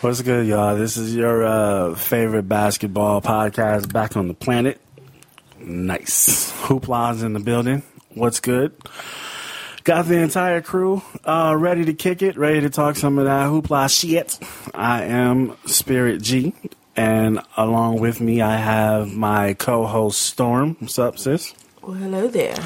What's good, y'all? This is your uh, favorite basketball podcast back on the planet. Nice. Hoopla's in the building. What's good? Got the entire crew uh, ready to kick it, ready to talk some of that hoopla shit. I am Spirit G, and along with me, I have my co host Storm. What's up, sis? Well, hello there.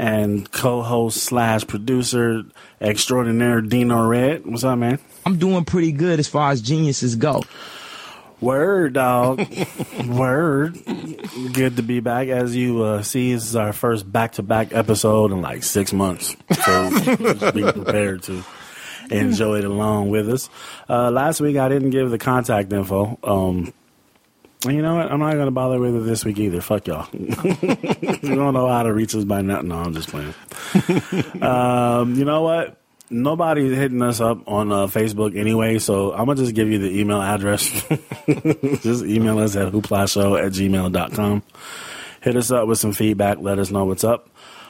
And co host slash producer extraordinaire Dino Red. What's up, man? I'm doing pretty good as far as geniuses go. Word, dog. Word. Good to be back. As you uh, see, this is our first back to back episode in like six months. So be prepared to enjoy it along with us. Uh, last week, I didn't give the contact info. Um, you know what? I'm not going to bother with it this week either. Fuck y'all. you don't know how to reach us by nothing. No, I'm just playing. um, you know what? Nobody's hitting us up on uh, Facebook anyway, so I'm going to just give you the email address. just email us at hooplashow at gmail.com. Hit us up with some feedback. Let us know what's up.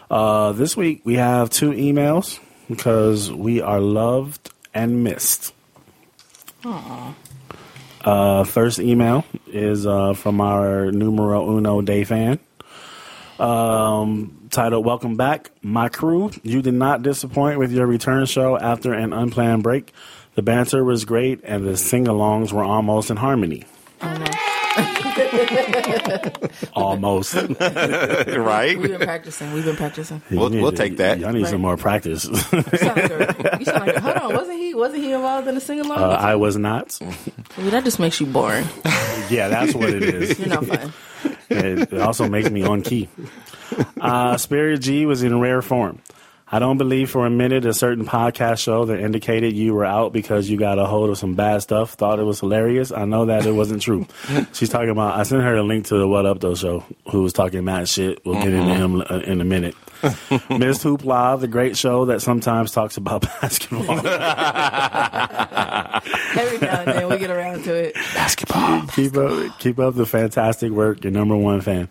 Uh, this week, we have two emails because we are loved and missed. Uh, first email is uh, from our numero uno day fan. Um, titled "Welcome Back, My Crew." You did not disappoint with your return show after an unplanned break. The banter was great, and the sing-alongs were almost in harmony. almost. right? We've been practicing. We've been practicing. We'll- we'll to- take that. Y'all need some more practice. You sound like you sound like hold on, wasn't he? Wasn't he involved in the sing along? uh, I was not. that just makes you boring. Yeah, that's what it is. You're not fun. It, it also makes me on key. Uh, Spirit G was in rare form. I don't believe for a minute a certain podcast show that indicated you were out because you got a hold of some bad stuff thought it was hilarious. I know that it wasn't true. She's talking about. I sent her a link to the What Up Though show. Who was talking mad shit? We'll get into him uh, in a minute. Missed Hoopla, the great show that sometimes talks about basketball. Every now and then we get around to it. basketball. Keep up, keep up the fantastic work. Your number one fan.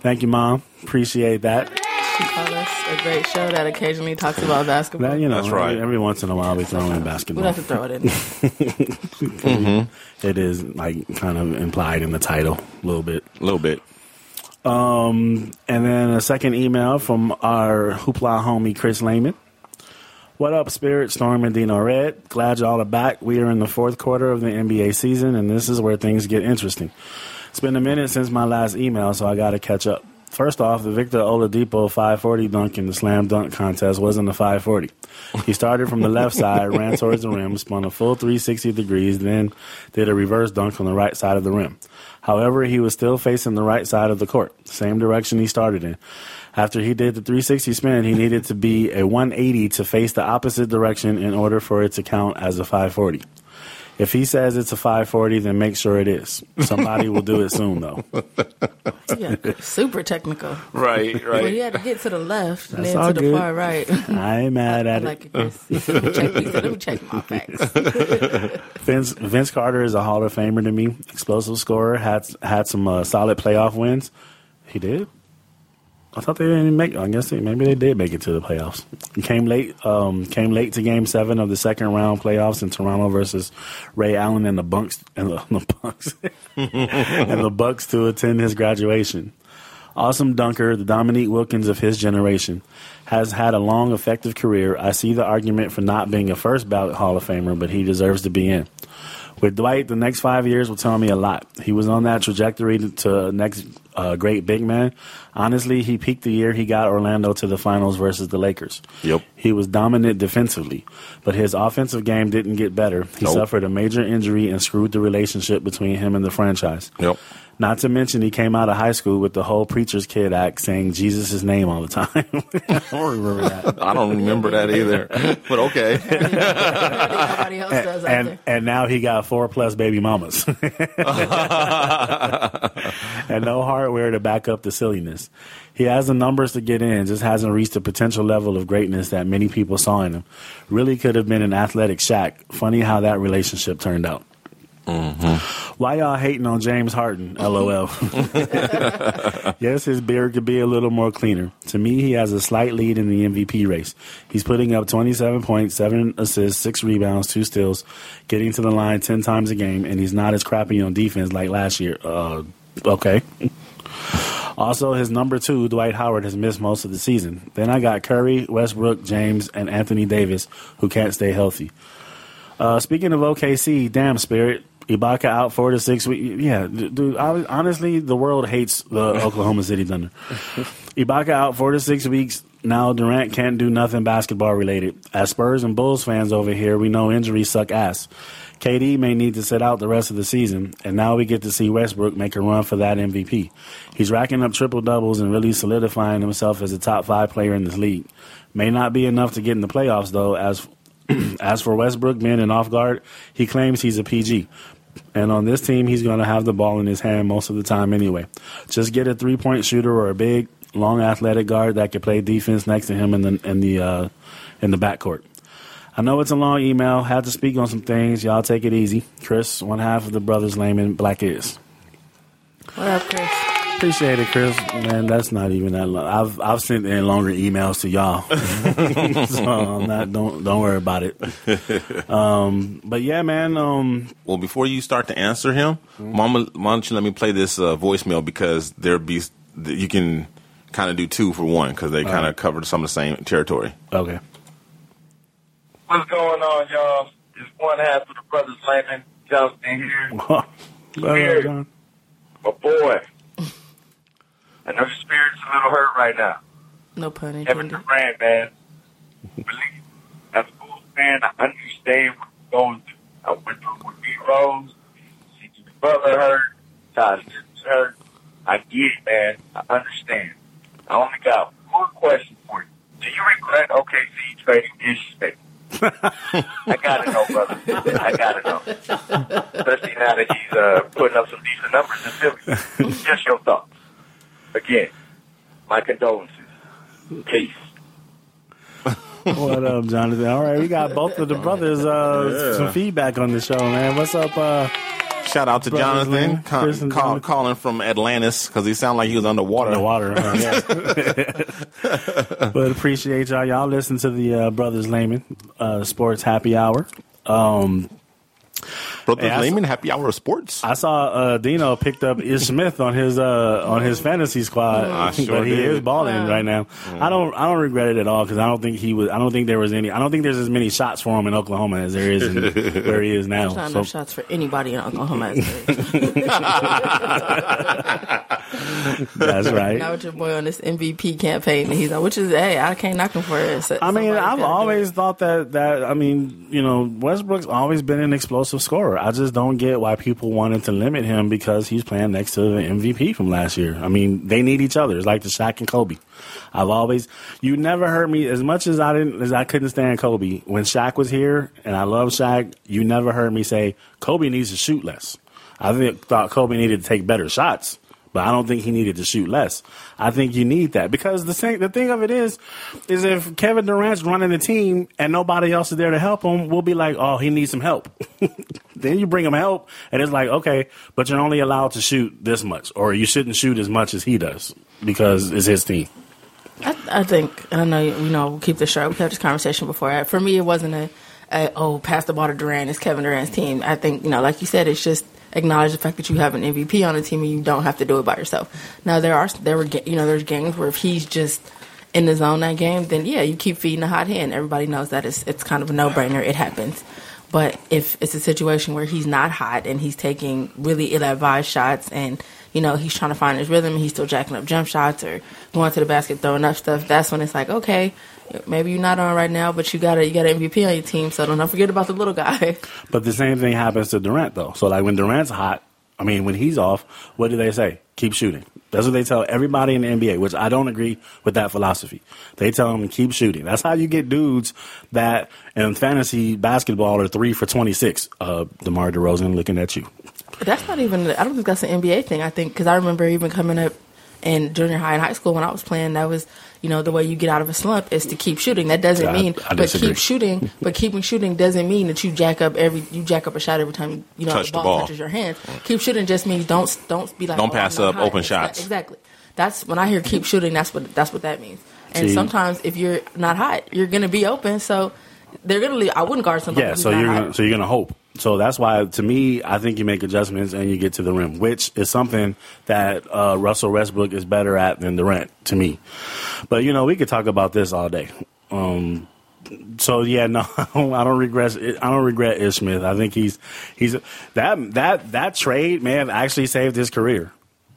Thank you, mom. Appreciate that. She called us a great show that occasionally talks about basketball. That you know, That's right. Every once in a while, we throw in we don't basketball. have to throw it in. It is like kind of implied in the title a little bit. A little bit. Um, and then a second email from our hoopla homie Chris Lehman. What up, Spirit, Storm, and Dino Red? Glad y'all are back. We are in the fourth quarter of the NBA season, and this is where things get interesting. It's been a minute since my last email, so I got to catch up. First off, the Victor Oladipo 540 dunk in the slam dunk contest wasn't a 540. He started from the left side, ran towards the rim, spun a full 360 degrees, then did a reverse dunk on the right side of the rim. However, he was still facing the right side of the court, same direction he started in. After he did the 360 spin, he needed to be a 180 to face the opposite direction in order for it to count as a 540. If he says it's a 540, then make sure it is. Somebody will do it soon, though. Yeah, super technical. Right, right. Well, he had to get to the left and then all to the good. far right. I ain't mad I at like it. it, Chris. He said, let me check, let me check my facts. Vince Vince Carter is a Hall of Famer to me. Explosive scorer, had had some uh, solid playoff wins. He did. I thought they didn't make. I guess they, maybe they did make it to the playoffs. Came late. Um, came late to Game Seven of the second round playoffs in Toronto versus Ray Allen and the Bunks and the, the Bucks and the Bucks to attend his graduation. Awesome dunker, the Dominique Wilkins of his generation, has had a long, effective career. I see the argument for not being a first ballot Hall of Famer, but he deserves to be in. With Dwight, the next five years will tell me a lot. He was on that trajectory to, to next uh, great big man. Honestly, he peaked the year he got Orlando to the finals versus the Lakers. Yep. He was dominant defensively, but his offensive game didn't get better. He Nope. suffered a major injury and screwed the relationship between him and the franchise. Yep. Not to mention, he came out of high school with the whole preacher's kid act, saying Jesus' name all the time. I don't remember that. I don't remember that either. But okay. Nobody else does out and and now he got four plus baby mamas, and no hardware to back up the silliness. He has the numbers to get in, just hasn't reached the potential level of greatness that many people saw in him. Really could have been an athletic Shaq. Funny how that relationship turned out. Why y'all hating on James Harden? LOL. yes, his beard could be a little more cleaner. To me, he has a slight lead in the MVP race. He's putting up 27 points, 7 assists, 6 rebounds, 2 steals, getting to the line 10 times a game, and he's not as crappy on defense like last year. Uh, okay. Also, his number two, Dwight Howard, has missed most of the season. Then I got Curry, Westbrook, James, and Anthony Davis, who can't stay healthy. Uh, speaking of OKC, damn spirit, Ibaka out four to six weeks. Yeah, dude. I, honestly, the world hates the Oklahoma City Thunder. Ibaka out four to six weeks. Now Durant can't do nothing basketball related. As Spurs and Bulls fans over here, we know injuries suck ass. KD may need to sit out the rest of the season, and now we get to see Westbrook make a run for that MVP. He's racking up triple doubles and really solidifying himself as a top five player in this league. May not be enough to get in the playoffs though, as as for Westbrook being an off guard, he claims he's a PG. And on this team, he's going to have the ball in his hand most of the time anyway. Just get a three point shooter or a big, long, athletic guard that can play defense next to him in the in the uh, in the backcourt. I know it's a long email. Had to speak on some things. Y'all take it easy. Chris, one half of the brothers Layman Black is. What up, Chris? Appreciate it, Chris. Man, that's not even that long. I've I've sent in longer emails to y'all, so I'm not. Don't don't worry about it. Um, but yeah, man. Um, Well, before you start to answer him, Mama, why don't you let me play this uh, voicemail because there be you can kind of do two for one because they kind of covered some of the same territory. okay. What's going on, y'all? It's one half of the brothers Layman Johnson here. What up, John? My boy. I know your spirit's a little hurt right now. No pun Kevin intended. Durant, man. Believe, as a Bulls fan, I understand what you're going through. I went through with B. Rose, C.J. Butler hurt, Todd Stevens hurt. I get it, man. I understand. I only got one question for you. Do you regret OKC trading Ish Smith? I gotta know, brother. I gotta know. Especially now that he's uh, putting up some decent numbers in Philly. Just your thoughts. Again, my condolences. Peace. What up, Jonathan? All right, we got both of the brothers. Uh, some feedback on the show, man. What's up? Uh, Shout out to Brothers, Jonathan, man. ca- Chris and call, calling from Atlantis because he sounded like he was underwater. the water. uh, yeah. but appreciate y'all. Y'all listen to the uh, Brothers Layman uh, Sports Happy Hour. Um, Brothers Hey, I Lehman, happy hour of sports. I saw uh, Dino picked up Ish Smith on his uh, on his fantasy squad, I sure but he did. is balling Wow. right now. I don't I don't regret it at all because I don't think he was. I don't think there was any. I don't think there's as many shots for him in Oklahoma as there is in where he is now. There's not So- enough shots for anybody in Oklahoma. as there is. that's right. now with your boy on this MVP campaign, and he's like, which is, hey, I can't knock him for it. So- I mean, I've always thought that that I mean, you know, Westbrook's always been an explosive scorer. I just don't get why people wanted to limit him because he's playing next to the MVP from last year. I mean, they need each other. It's like the Shaq and Kobe. I've always you never heard me as much as I didn't as I couldn't stand Kobe when Shaq was here, and I love Shaq. You never heard me say Kobe needs to shoot less. I think, thought Kobe needed to take better shots, But I don't think he needed to shoot less. I think you need that because the thing, the thing of it is, is if Kevin Durant's running the team and nobody else is there to help him, we'll be like, oh, he needs some help. then you bring him help, and it's like, okay, but you're only allowed to shoot this much, or you shouldn't shoot as much as he does because it's his team. I, I think and I know you know we'll keep this short. We had this conversation before. For me, it wasn't a, a oh pass the ball to Durant. It's Kevin Durant's team. I think you know, like you said, it's just acknowledge the fact that you have an MVP on the team and you don't have to do it by yourself. Now there are there were you know there's games where if he's just in the zone that game, then yeah, you keep feeding the hot hand. Everybody knows that it's it's kind of a no brainer. It happens. But if it's a situation where he's not hot and he's taking really ill advised shots and you know he's trying to find his rhythm and he's still jacking up jump shots or going to the basket throwing up stuff, that's when it's like okay, maybe you're not on right now, but you got a you got an MVP on your team, so don't forget about the little guy. But the same thing happens to Durant though. So like when Durant's hot, I mean when he's off, what do they say? Keep shooting. That's what they tell everybody in the NBA, which I don't agree with that philosophy. They tell them to keep shooting. That's how you get dudes that in fantasy basketball are three for twenty six. Uh, Demar Derozan looking at you. That's not even. I don't think that's an NBA thing. I think because I remember even coming up in junior high and high school when I was playing, that was you know the way you get out of a slump is to keep shooting. That doesn't mean, I but disagree. keep shooting. But keeping shooting doesn't mean that you jack up every you jack up a shot every time you know Touch the the ball, ball. touches your hands. Keep shooting just means don't don't be like Don't oh, pass up hot. open shots. Exactly. That's when I hear keep shooting. That's what that's what that means. And See- sometimes if you're not hot, you're gonna be open. So they're gonna leave. I wouldn't guard somebody. Yeah, so you're gonna, so you're gonna hope. So that's why, to me, I think you make adjustments and you get to the rim, which is something that uh, Russell Westbrook is better at than Durant, to me. But you know, we could talk about this all day. Um, so yeah, no, I don't, I don't regret. I don't regret Ish Smith. I think he's he's that that that trade may have actually saved his career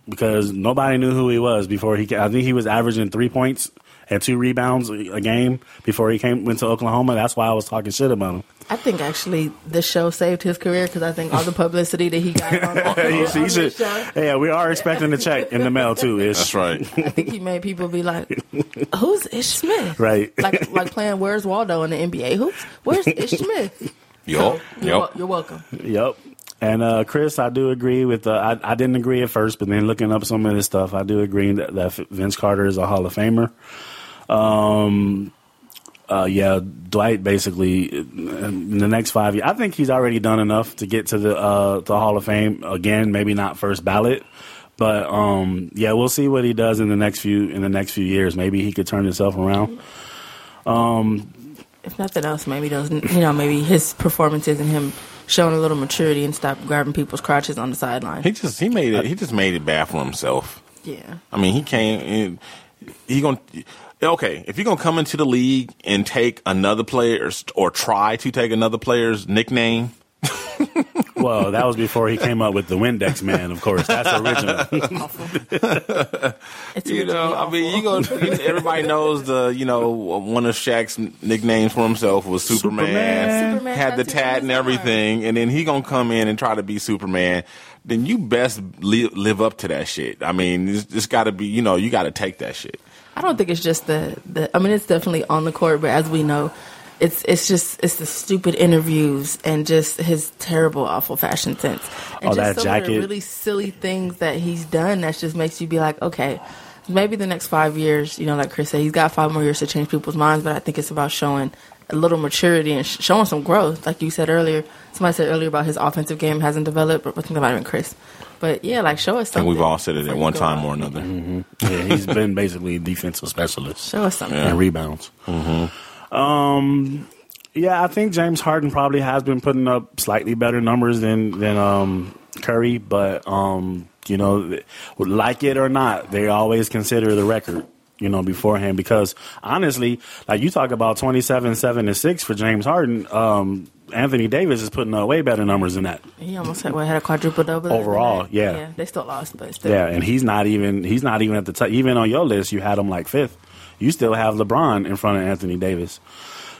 because nobody knew who he was before he. I think he was averaging three points and two rebounds a a game before he came went to Oklahoma. That's why I was talking shit about him. I think actually the show saved his career because I think all the publicity that he got on, on, He- on should- show, yeah, we are expecting the check in the mail too. Ish. That's right. I think he made people be like, "Who's Ish Smith?" Right. Like like playing Where's Waldo in the NBA. Who's Where's Ish Smith? Yup. You're, Yup. you're welcome. Yep. And uh, Chris, I do agree with. Uh, I, I didn't agree at first, but then looking up some of this stuff, I do agree that, that Vince Carter is a Hall of Famer. Um, uh, yeah, Dwight basically in the next five years. I think he's already done enough to get to the uh, the Hall of Fame again. Maybe not first ballot, but um, yeah, we'll see what he does in the next few in the next few years. Maybe he could turn himself around. Um, If nothing else, maybe those you know maybe his performances and him showing a little maturity and stop grabbing people's crotches on the sideline. He just he made it. He just made it bad for himself. yeah. I mean, he came. In, he going okay. If you're gonna come into the league and take another player's or try to take another player's nickname, Well, that was before he came up with the Windex Man. Of course, that's original. It's you know, originally I mean, you gonna everybody knows the you know one of Shaq's nicknames for himself was Superman. Superman. Superman Had the tat and everything, and then he gonna come in and try to be Superman. Then you best li- live up to that shit. I mean, it's, it's got to be you know you got to take that shit. I don't think it's just the, the I mean it's definitely on the court, but as we know, it's it's just it's the stupid interviews and just his terrible, awful fashion sense. And Oh, just that some of the really silly things that he's done that just makes you be like, okay, maybe the next five years, you know, like Chris said, he's got five more years to change people's minds, but I think it's about showing a little maturity and sh- showing some growth. Like you said earlier, somebody said earlier about his offensive game hasn't developed, but I think that might have been Chris. But yeah, like show us I something. think we've all said it at one time out. or another. yeah, he's been basically a defensive specialist Show us something. and rebounds. Um, yeah, I think James Harden probably has been putting up slightly better numbers than than um, Curry, but um, you know, like it or not, they always consider the record. You know, beforehand, because honestly, like you talk about 27, 7, and 6 for James Harden, um, Anthony Davis is putting up way better numbers than that. He almost had, what, had a quadruple double Overall, yeah. yeah. They still lost, but still. Yeah, and he's not even he's not even at the top. Even on your list, you had him like fifth. You still have LeBron in front of Anthony Davis.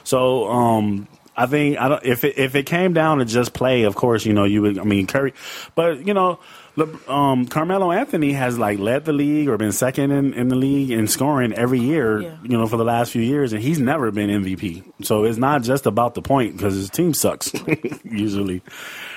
So um, I think I don't, if it, if it came down to just play, of course, you know you would. I mean Curry, but you know. Le, um, Carmelo Anthony has like led the league or been second in, in the league in scoring every year, Yeah. you know, for the last few years, and he's never been MVP. So it's not just about the point because his team sucks usually.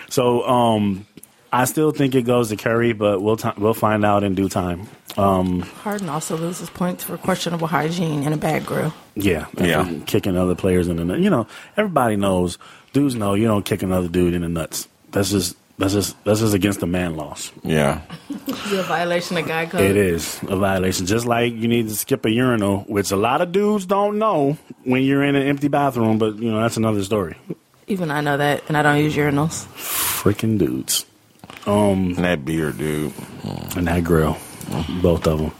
So um, I still think it goes to Curry, but we'll ti we'll find out in due time. Um, Harden also loses points for questionable hygiene and a bad grill. yeah, Yeah. kicking other players in the nuts. You know, everybody knows. Dudes know you don't kick another dude in the nuts. That's just that's just that's just against the man laws. Yeah. it's a violation of guy code? It is a violation. Just like you need to skip a urinal, which a lot of dudes don't know when you're in an empty bathroom. But you know that's another story. Even I know that, and I don't use urinals. Freaking dudes. Um, And that beard, dude. and that grill, both of them.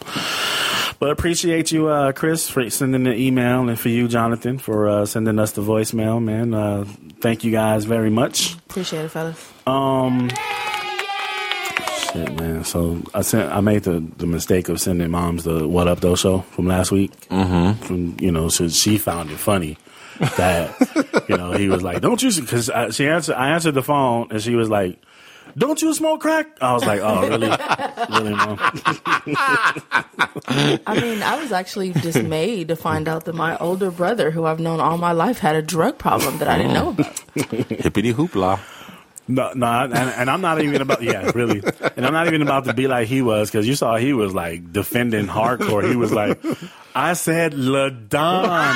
But appreciate you, uh, Chris, for sending the email, and for you, Jonathan, for uh, sending us the voicemail. Man, uh, thank you guys very much. Appreciate it, fellas. Um, shit, man. So I sent, I made the, the mistake of sending moms the "What Up Though" show from last week. Mm-hmm. From you know, so she found it funny that you know he was like, "Don't you?" Because she answered, I answered the phone, and she was like. Don't you smoke crack? I was like, oh, really? really, mom? I mean, I was actually dismayed to find out that my older brother, who I've known all my life, had a drug problem that I didn't know about. Hippity hoopla. No, no, and, and I'm not even about, yeah, really. And I'm not even about to be like he was, because you saw he was like defending hardcore. He was like, I said LaDon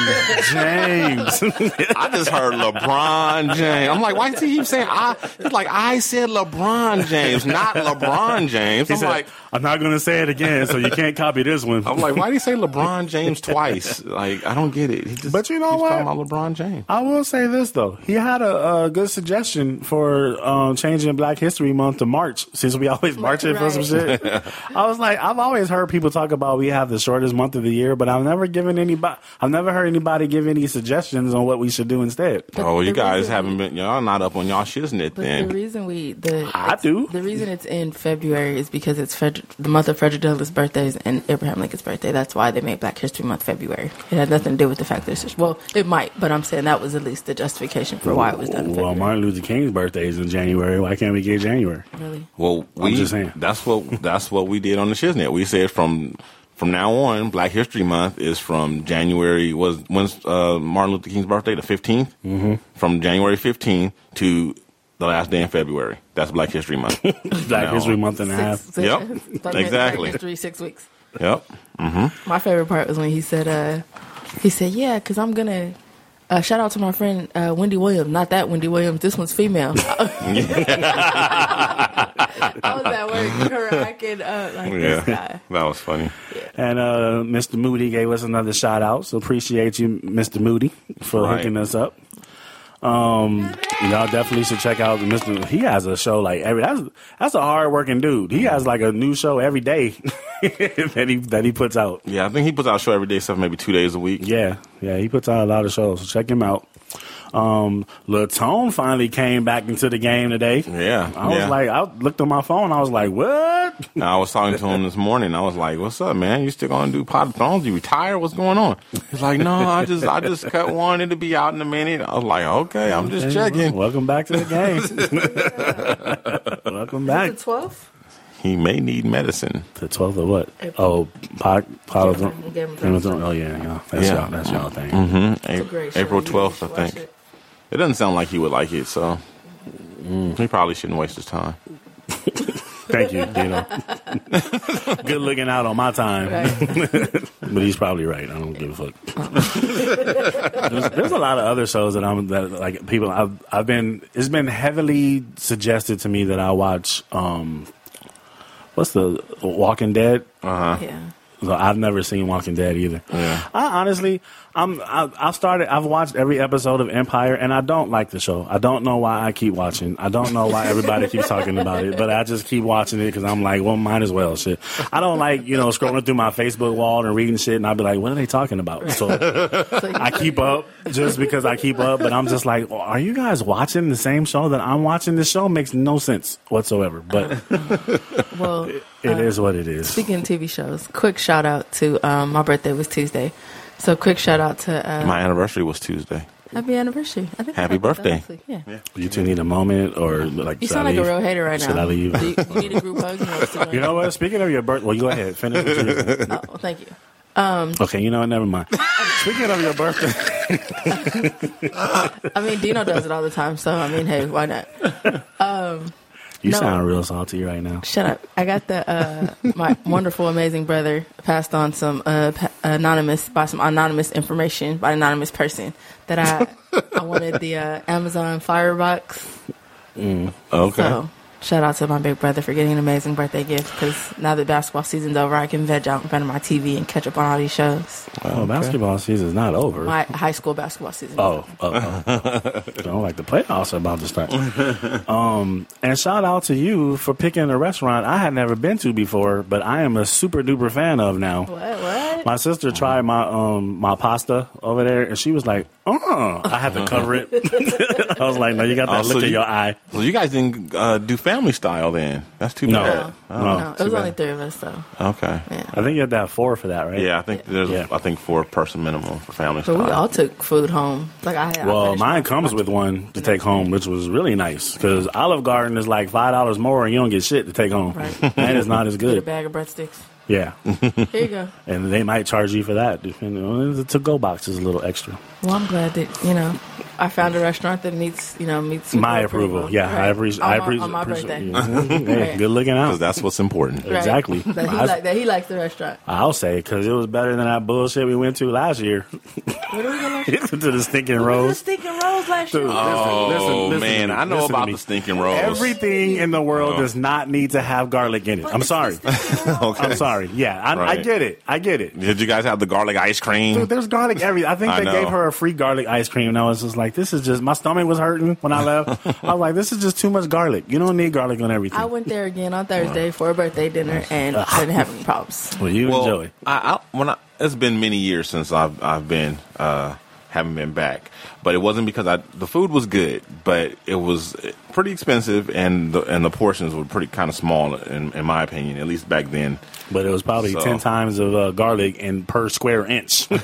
James. I just heard LeBron James. I'm like, why does he keep saying I? He's like, I said LeBron James, not LeBron James. He I'm said, like, I'm not going to say it again, so you can't copy this one. I'm like, why did he say LeBron James twice? Like, I don't get it. He just, But you know keeps what? Talking about LeBron James. I will say this though, he had a, a good suggestion for um, changing Black History Month to March, since we always marching for some shit. I was like, I've always heard people talk about we have the shortest month of the year, but I've never given anybody, I've never heard anybody give any suggestions on what we should do instead. oh, you guys reason- haven't been. Y'all not up on y'all shit, isn't it? But Then the reason we the I do. the reason it's in February is because it's Fred, the month of Frederick Douglass' birthdays and Abraham Lincoln's birthday. That's why they made Black History Month February. It had nothing to do with the fact that it's well, it might, but I'm saying that was at least the justification for why it was done. Well, Martin Luther King's birthday is in January. Why can't we get January? really. Well, we just saying. that's what that's what we did on the Shiznit. We said from from now on, Black History Month is from January was when's uh, Martin Luther King's birthday, the 15th Mm-hmm. From January fifteenth to the last day in February. That's Black History Month. Black No. History Month and a half. Six- Yep. Black Black Exactly. History six weeks. yep. My favorite part was when he said, uh, he said, yeah, because I'm going to uh, shout out to my friend uh, Wendy Williams. Not that Wendy Williams. This one's female. I was at work cracking up like this Yeah, guy. that was funny. And uh, Mr. Moody gave us another shout out. So appreciate you, Mr. Moody, for Right. hooking us up. Um, y'all definitely should check out Mr. He has a show like every. That's that's a hard working dude. He has like a new show every day that he that he puts out. Yeah, I think he puts out a show every day, except maybe two days a week. Yeah, yeah, he puts out a lot of shows. So check him out. Um, Latone finally came back into the game today. Yeah, I was yeah. like, I looked on my phone. I was like, what? I was talking to him this morning. I was like, "What's up, man? You still gonna do Pod of Thrones? You retire? What's going on?" He's like, "No, I just I just cut one. It'll be out in a minute." I was like, "Okay, I'm just checking." Welcome back to the game. Welcome back. The 12th? He may need medicine. The twelfth of what? Oh, pot, pot of Game of- Game of Game of Thrones. Thrones. Oh yeah, yeah. That's Yeah. y'all. That's y'all thing. Mm-hmm. A. April twelfth, I should watch think. It. It doesn't sound like he would like it, so he probably shouldn't waste his time. Thank you, Dino. Good looking out on my time. Right. But he's probably right. I don't give a fuck. there's, there's a lot of other shows that I'm that like people I've I've been it's been heavily suggested to me that I watch um what's the Walking Dead? Uh huh. Yeah. So I've never seen Walking Dead either. Yeah. I honestly, I'm I, I've started. I've watched every episode of Empire, and I don't like the show. I don't know why I keep watching. I don't know why everybody keeps talking about it, but I just keep watching it because I'm like, well, might as well. Shit. I don't like you know scrolling through my Facebook wall and reading shit, and I'll be like, what are they talking about? So I keep up just because I keep up, but I'm just like, well, are you guys watching the same show that I'm watching? This show makes no sense whatsoever, but well, it is what it is. speaking of TV shows, quick shout out to um, my birthday was Tuesday. So quick shout out to uh, My anniversary was Tuesday. happy anniversary. I think Happy got birthday. last week. Yeah. You two need a moment, or like You sound I like a real hater right Should now. I leave? Do you, you need a group hug? You know what's going You know what? Speaking of your birthday, well, you go ahead. Finish. What you were saying. Oh, thank you. okay, you know what? Never mind. Speaking of your birthday, I mean, Dino does it all the time, so I mean, hey, why not? You No. sound real salty right now. Shut up. I got the uh, my wonderful, amazing brother passed on some uh, pa- anonymous by some anonymous information by an anonymous person that I I wanted the uh, Amazon Firebox. Okay. So shout out to my big brother for getting an amazing birthday gift because now that basketball season's over, I can veg out in front of my TV and catch up on all these shows. Oh, basketball season's not over. My high school basketball season. Oh, oh, oh. you know, like the playoffs are about to start. um, and shout out to you for picking a restaurant I had never been to before, but I am a super duper fan of now. What? What? My sister tried my um my pasta over there, and she was like, "Uh," I had to cover it. I was like, "No, you got that Oh, so look in you- your eye." So you guys didn't uh, do family style then? That's too No. bad. No, Oh, no, it too was bad. only three of us though. Okay. Yeah. I think you had to have four for that, right? Yeah, I think there's Yeah. I think four person minimum for family But style. we all took food home. Like I had. Well, finished mine mine. comes with one to take home, which was really nice because Olive Garden is like five dollars more, and you don't get shit to take home. Right. That is not as Get a bag of breadsticks. Yeah, Here you go. and they might charge you for that. Depending on the to-go box is a little extra. Well, I'm glad that you know I found a restaurant that meets you know meets My your approval. Yeah, I Right. appreciate. on I my, on my appreciate- birthday. Hey, Right. good looking Because out. that's what's important. Right. Exactly. That he, I- like, that he likes the restaurant. I'll say because it was better than that bullshit we went to last year. What are we gonna? to the stinking We were rose. stinking rolls last year. Dude, Oh listen, listen, listen man. I know about the stinking rolls. Everything in the world Oh. does not need to have garlic in it. I'm sorry. okay. I'm sorry. Yeah, I, I get it. I get it. Did you guys have the garlic ice cream? Dude, there's garlic every. I think I they know. gave her a free garlic ice cream, and I was just like, "This is just." My stomach was hurting when I left. I was like, "This is just too much garlic. You don't need garlic on everything." I went there again on Thursday for a birthday dinner, and I didn't have any problems. well, you well, enjoy. I, I, when I, it's been many years since I've I've been uh, haven't been back, but it wasn't because I the food was good, but it was pretty expensive, and the and the portions were pretty kind of small in, in my opinion, at least back then. But it was probably So- ten times of uh, garlic and per square inch.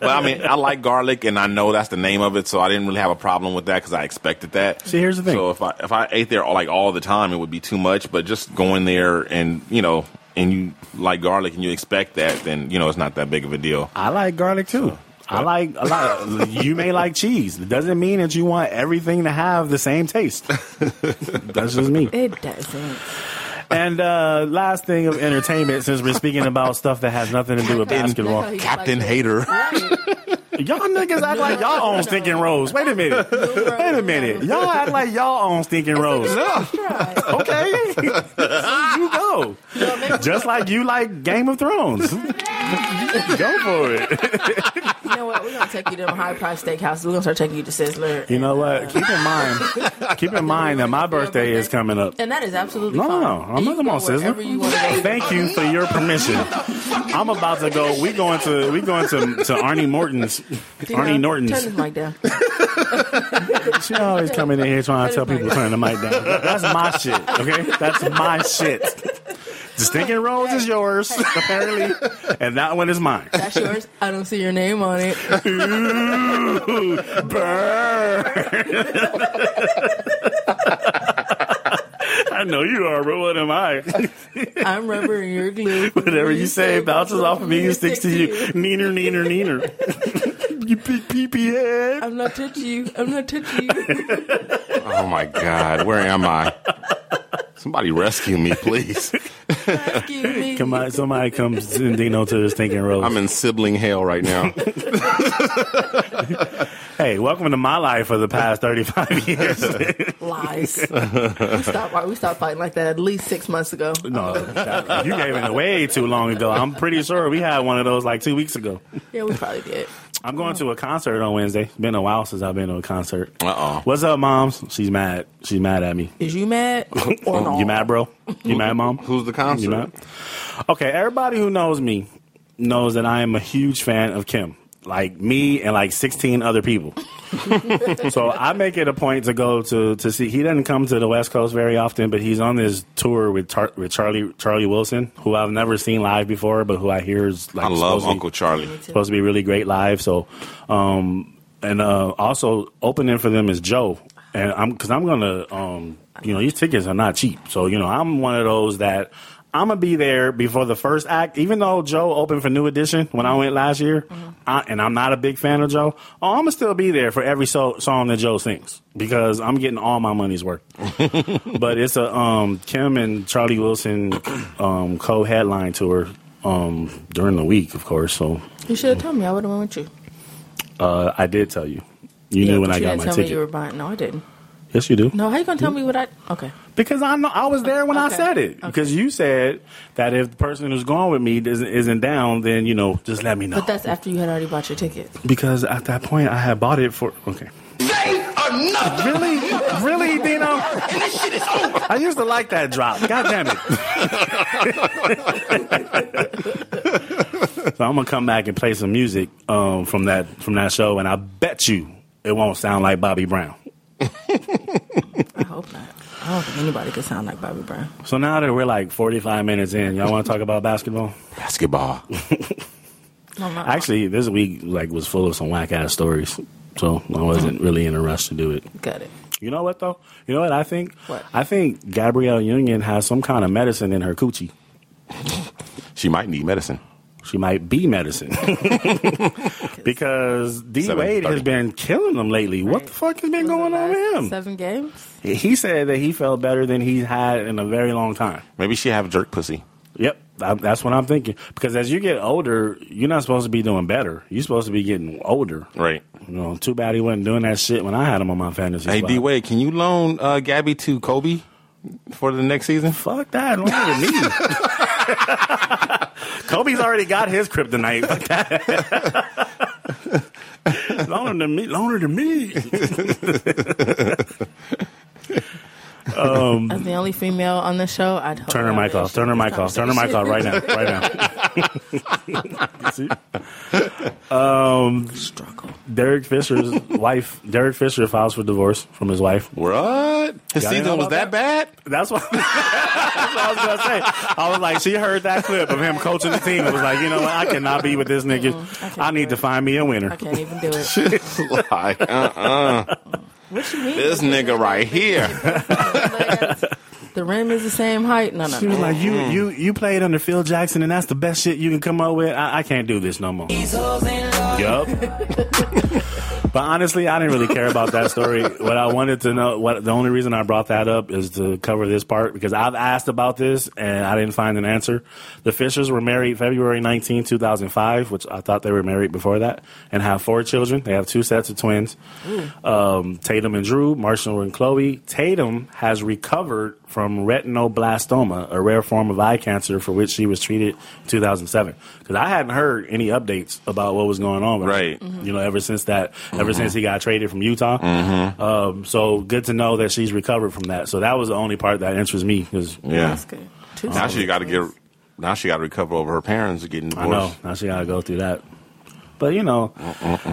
Well, I mean, I like garlic, and I know that's the name of it, so I didn't really have a problem with that because I expected that. See, here's the thing. So if I if I ate there all, like all the time, it would be too much. But just going there and you know, and you like garlic and you expect that, then you know it's not that big of a deal. I like garlic too. I like a lot. you may like cheese. It doesn't mean that you want everything to have the same taste. That's just me. It doesn't. And uh, last thing of entertainment, since we're speaking about stuff that has nothing to do with basketball, That's Captain. Hater. Y'all niggas act like y'all own stinking rose. Wait a minute. Wait a minute. Y'all act like y'all own stinking rose. Right. Okay, you Just like you like Game of Thrones. go for it. You know what? We're gonna take you to them high price steakhouses. We're gonna start taking you to Sizzler. You know what? Keep in mind. Uh, keep in mind that my birthday is coming up. And that is absolutely No, fine. no, no. I'm not come on, Sizzler. you. Thank you for your permission. I'm about to go. We going to we going to to Arnie Morton's Arnie Norton's. Turn this mic down. She always coming in here trying to tell people to turn the mic down. That's my shit. Okay, that's my shit. The stinking rose is yours, apparently, and that one is mine. That's yours. I don't see your name on it. Ooh, burn. I know you are, but what am I? I'm rubber and you're glue. Whatever you say bounces off of me and sticks to you. Neener, neener, neener. you big pee head. I'm not touching you. I'm not touching you. Oh my God, where am I? Somebody rescue me, please. Excuse me. Come on, somebody comes and Dino to the stinking rose. I'm in sibling hell right now. hey, welcome to my life for the past 35 years. Lies. we stopped. We stopped fighting like that at least six months ago. no, that- you gave it way too long ago. I'm pretty sure we had one of those like two weeks ago. Yeah, we probably did. I'm going to a concert on Wednesday. Been a while since I've been to a concert. Uh-oh. What's up, moms? She's mad. She's mad at me. Is you mad or no? You mad, bro? You mad, mom? Who's the You concert? mad? Okay, everybody who knows me knows that I am a huge fan of Kem. Like me and like 16 other people. so I make it a point to go to to see. He doesn't come to the West Coast very often, but he's on this tour with Tar- with Charlie Charlie Wilson, who I've never seen live before, but who I hear is like I love supposed be- Uncle Charlie. supposed to be really great live. So, um, and uh, also opening for them is Joe, and I'm because I'm gonna, um, you know, these tickets are not cheap. So you know, I'm one of those that I'm gonna be there before the first act. Even though Joe opened for New Edition when I went last year, I, and I'm not a big fan of Joe, oh, I'm gonna still be there for every so, song that Joe sings because I'm getting all my money's worth. but it's a um, Kem and Charlie Wilson um, co-headline tour um, during the week, of course. So You should have told me. I would have went with you. uh, I did tell you. You Yeah, knew when I got my tell ticket. me you were buying. No, I didn't. yes, you do. No, how you gonna tell me what I? Okay. Because I know I was there when I said it. Because you said that if the person who's going with me isn't, isn't down, then you know, just let me know. But that's after you had already bought your ticket. because at that point I had bought it for okay. They are nothing. Really, really, Dino. And this shit is over. I used to like that drop. God damn it. so I'm gonna come back and play some music um, from that from that show, and I bet you it won't sound like Bobby Brown. I hope not. I don't think anybody could sound like Bobby Brown. So now that we're like 45 minutes in, y'all want to talk about basketball? Basketball. No, not Actually, this week like was full of some whack ass stories, so I wasn't really in a rush to do it. got it. You know what though? You know what I think? What? I think Gabrielle Union has some kind of medicine in her coochie. She might need medicine. She might be medicine because D Seven Wade has been killing them lately. What the fuck has been going on with him? Seven games. He said that he felt better than he's had in a very long time. Maybe she have jerk pussy. Yep, I- that's what I'm thinking. Because as you get older, you're not supposed to be doing better. You're supposed to be getting older. Right. You know, too bad he wasn't doing that shit when I had him on my fantasy. Hey. D Wade, can you loan uh, Gabby to Kobe for the next season? Fuck that. Loan her to me. Kobe's already got his kryptonite. Fuck that. loan her to me. Loan her to me. As the only female on the show, I'd hope Turn her not mic to off. Turn her mic off. Turn her mic off right now. Right now. Um, Struggle. Derek Fisher's wife. Derek Fisher files for divorce from his wife. What? His Y'all season was about that bad? That's what, that's what I was gonna say. I was like, she heard that clip of him coaching the team and was like, you know what? I cannot be with this nigga. I can't I need to find me a winner. I can't even do it. like, uh-uh. What you mean? This nigga right here. The rim is the same height. No, no, She was no. like, "You, you, you played under Phil Jackson, and that's the best shit you can come up with. I, I can't do this no more." Yup. but honestly, I didn't really care about that story. What I wanted to know, what the only reason I brought that up is to cover this part because I've asked about this and I didn't find an answer. The Fishers were married February 19, 2005, which I thought they were married before that, and have four children. They have two sets of twins. Um, Tatum and Drew, Marshall and Chloe. Tatum has recovered from retinoblastoma, a rare form of eye cancer for which she was treated in 2007. Because I hadn't heard any updates about what was going on with her, Right. You know, ever since that, ever since he got traded from Utah. Mm-hmm. Um, so good to know that she's recovered from that. So that was the only part that interests me because Yeah. That's good. Two Now she got to get. Now she got to recover over her parents getting I know divorced. now she got to go through that. But you know,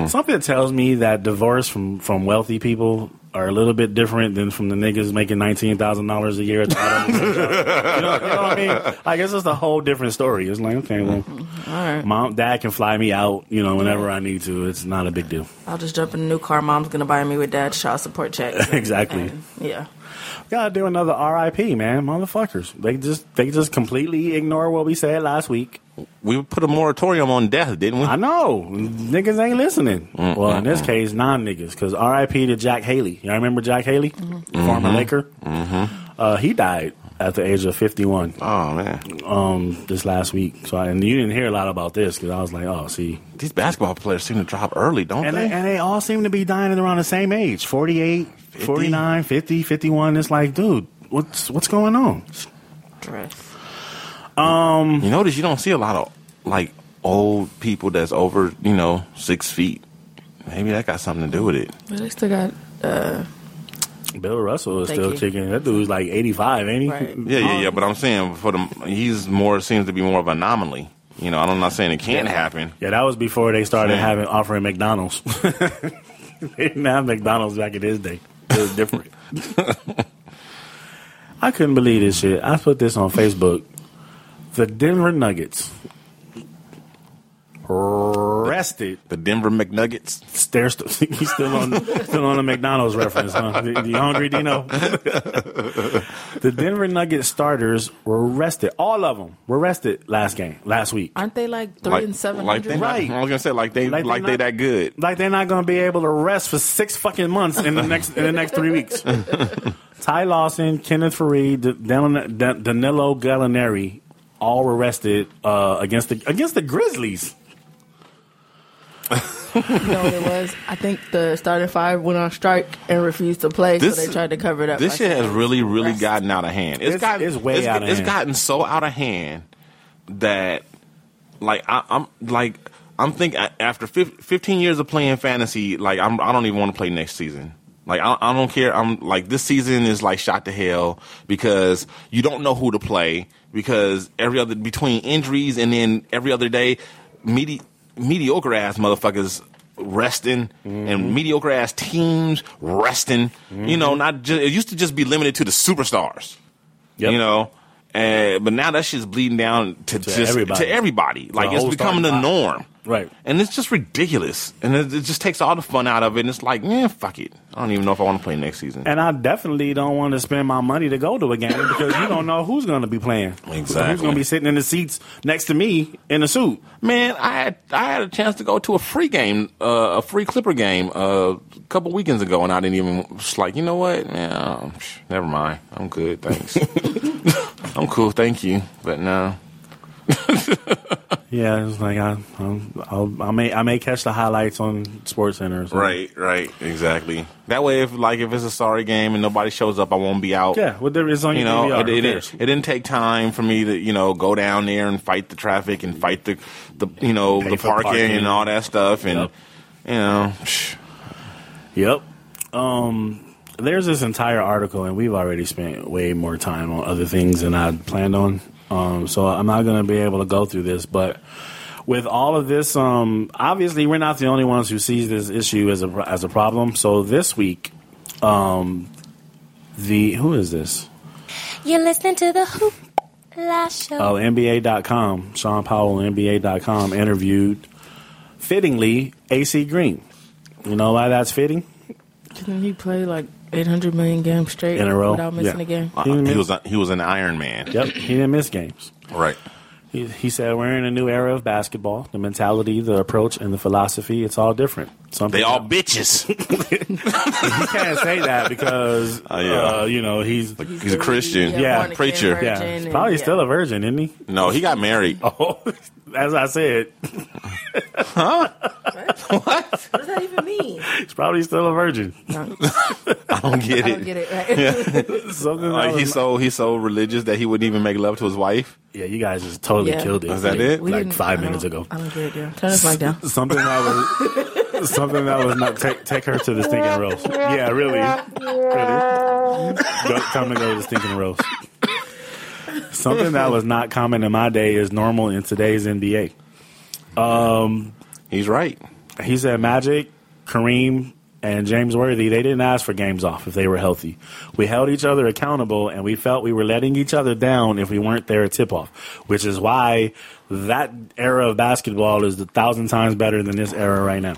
something tells me that divorce from from wealthy people are a little bit different than from the niggas making nineteen thousand dollars a year. At the bottom of the job. you, know, you know what I mean? I guess it's a whole different story. It's like okay, well, mm-hmm. right. mom, dad can fly me out. You know, whenever I need to. It's not a big deal. I'll just jump in a new car. Mom's gonna buy me with dad's child support check. Exactly. And, yeah. Gotta do another RIP, man, motherfuckers. They just they just completely ignore what we said last week. We put a moratorium on death, didn't we? I know niggas ain't listening. Well, in this case, non niggas, because R.I.P. to Jack Haley. Y'all remember Jack Haley, former Laker? Mm-hmm. Uh, he died at the age of 51. Oh man, um, this last week. So, I, and you didn't hear a lot about this because I was like, oh, see, these basketball players seem to drop early, don't and they? they, and they all seem to be dying at around the same age 48, 49, 50, 51. It's like, dude, what's what's going on? Dress. you notice you don't see a lot of like old people that's over, you know, six feet. Maybe that got something to do with it. But they still got. Uh, Bill Russell is Thank still you. kicking. That dude's like eighty-five, ain't he? Right. Yeah, yeah, yeah. But I'm saying for the he's more seems to be more of an anomaly. You know, I'm not saying it can't happen. Yeah, that was before they started Yeah. having offering McDonald's. they didn't have McDonald's back in his day. It was different. I couldn't believe this shit. I put this on Facebook. The Denver Nuggets rested. The Denver McNuggets. They're st- he's still on still on the McDonald's reference, huh? You hungry, Dino? the Denver Nuggets starters were arrested. All of them were arrested last game, last week. Aren't they like three Like, and seven like they, Right. I was gonna say like they Like like, they they, that good. Like they're not going to be able to rest for six fucking months in the next in the next three weeks. Ty Lawson, Kenneth Faried, D- Dan- Dan- Danilo Gallinari, all were arrested uh, against the against the Grizzlies. You know what it was? I think the starting five went on strike and refused to play, This- so they tried to cover it up. This shit has really, really rest. gotten out of hand. It's, It's- gotten it's way it's, out of it's hand. gotten so out of hand that, like, I, I'm like, I'm thinking after fif- 15 years of playing fantasy, like, I'm, I don't even want to play next season. Like, I, I don't care. I'm like, this season is like shot to hell because you don't know who to play because every other between injuries and then every other day, medi- mediocre ass motherfuckers resting and mediocre ass teams resting. You know, not just it used to just be limited to the superstars. Yep. You know, uh, but now that shit's bleeding down to, To just everybody. to everybody. Like it's becoming the norm. Right. And it's just ridiculous, and it, it just takes all the fun out of it. And it's like, man, fuck it. I don't even know if I want to play next season. And I definitely don't want to spend my money to go to a game because you don't know who's going to be playing. Exactly. Who's going to be sitting in the seats next to me in a suit? Man, I had I had a chance to go to a free game, uh, a free Clipper game, uh, a couple weekends ago, and I didn't even. Just like, you know what, man, psh, never mind. I'm good, thanks. I'm cool, thank you, but no. Yeah, it's like I, I'll, I may, I may catch the highlights on Sports Center. Right, right, exactly. That way, if like if it's a sorry game and nobody shows up, I won't be out. Yeah, well, there is on You your know, DVR. it, it, it, didn't take time for me to you know go down there and fight the traffic and fight the the you know Pay the parking, parking. and all that stuff, and Yep. you know, Yep. Um, there's this entire article, and we've already spent way more time on other things than I planned on. Um, so I'm not going to be able to go through this, but with all of this, um, obviously we're not the only ones who sees this issue as a as a problem. So this week, um, the who is this? You're listening to the Hoop La Show. Oh, NBA.com. Shaun Powell, NBA.com, interviewed fittingly AC Green. You know why that's fitting? Didn't he play like 800 million games straight In a row? without missing Yeah. a game? uh, He didn't he was a, he was an Iron Man. Yep, he didn't miss games. Right. He, he said, "We're in a new era of basketball. The mentality, the approach, and the philosophy. It's all different. Something They all bitches. he can't say that because Oh, yeah. uh, you know he's He's a Christian. Yeah, born preacher. virgin yeah, he's and- probably yeah. still a virgin, isn't he? No, he got married. Oh, as I said, huh? What what does that even mean? he's probably still a virgin. I don't get I it. don't get it. Right? Something Like he's so he's so religious that he wouldn't even make love to his wife. yeah, you guys just totally Yeah. killed it. Is that it? Like five minutes ago. I don't get it. Yeah. Turn this mic down. Something that was something that was not take take her to the stinking roast. Yeah, really, really. Go, come and go to the stinking roast. Something that was not common in my day is normal in today's NBA. He's right. He said Magic, Kareem, and James Worthy, they didn't ask for games off if they were healthy. We held each other accountable and we felt we were letting each other down if we weren't there at tip off, which is why that era of basketball is a thousand times better than this era right now.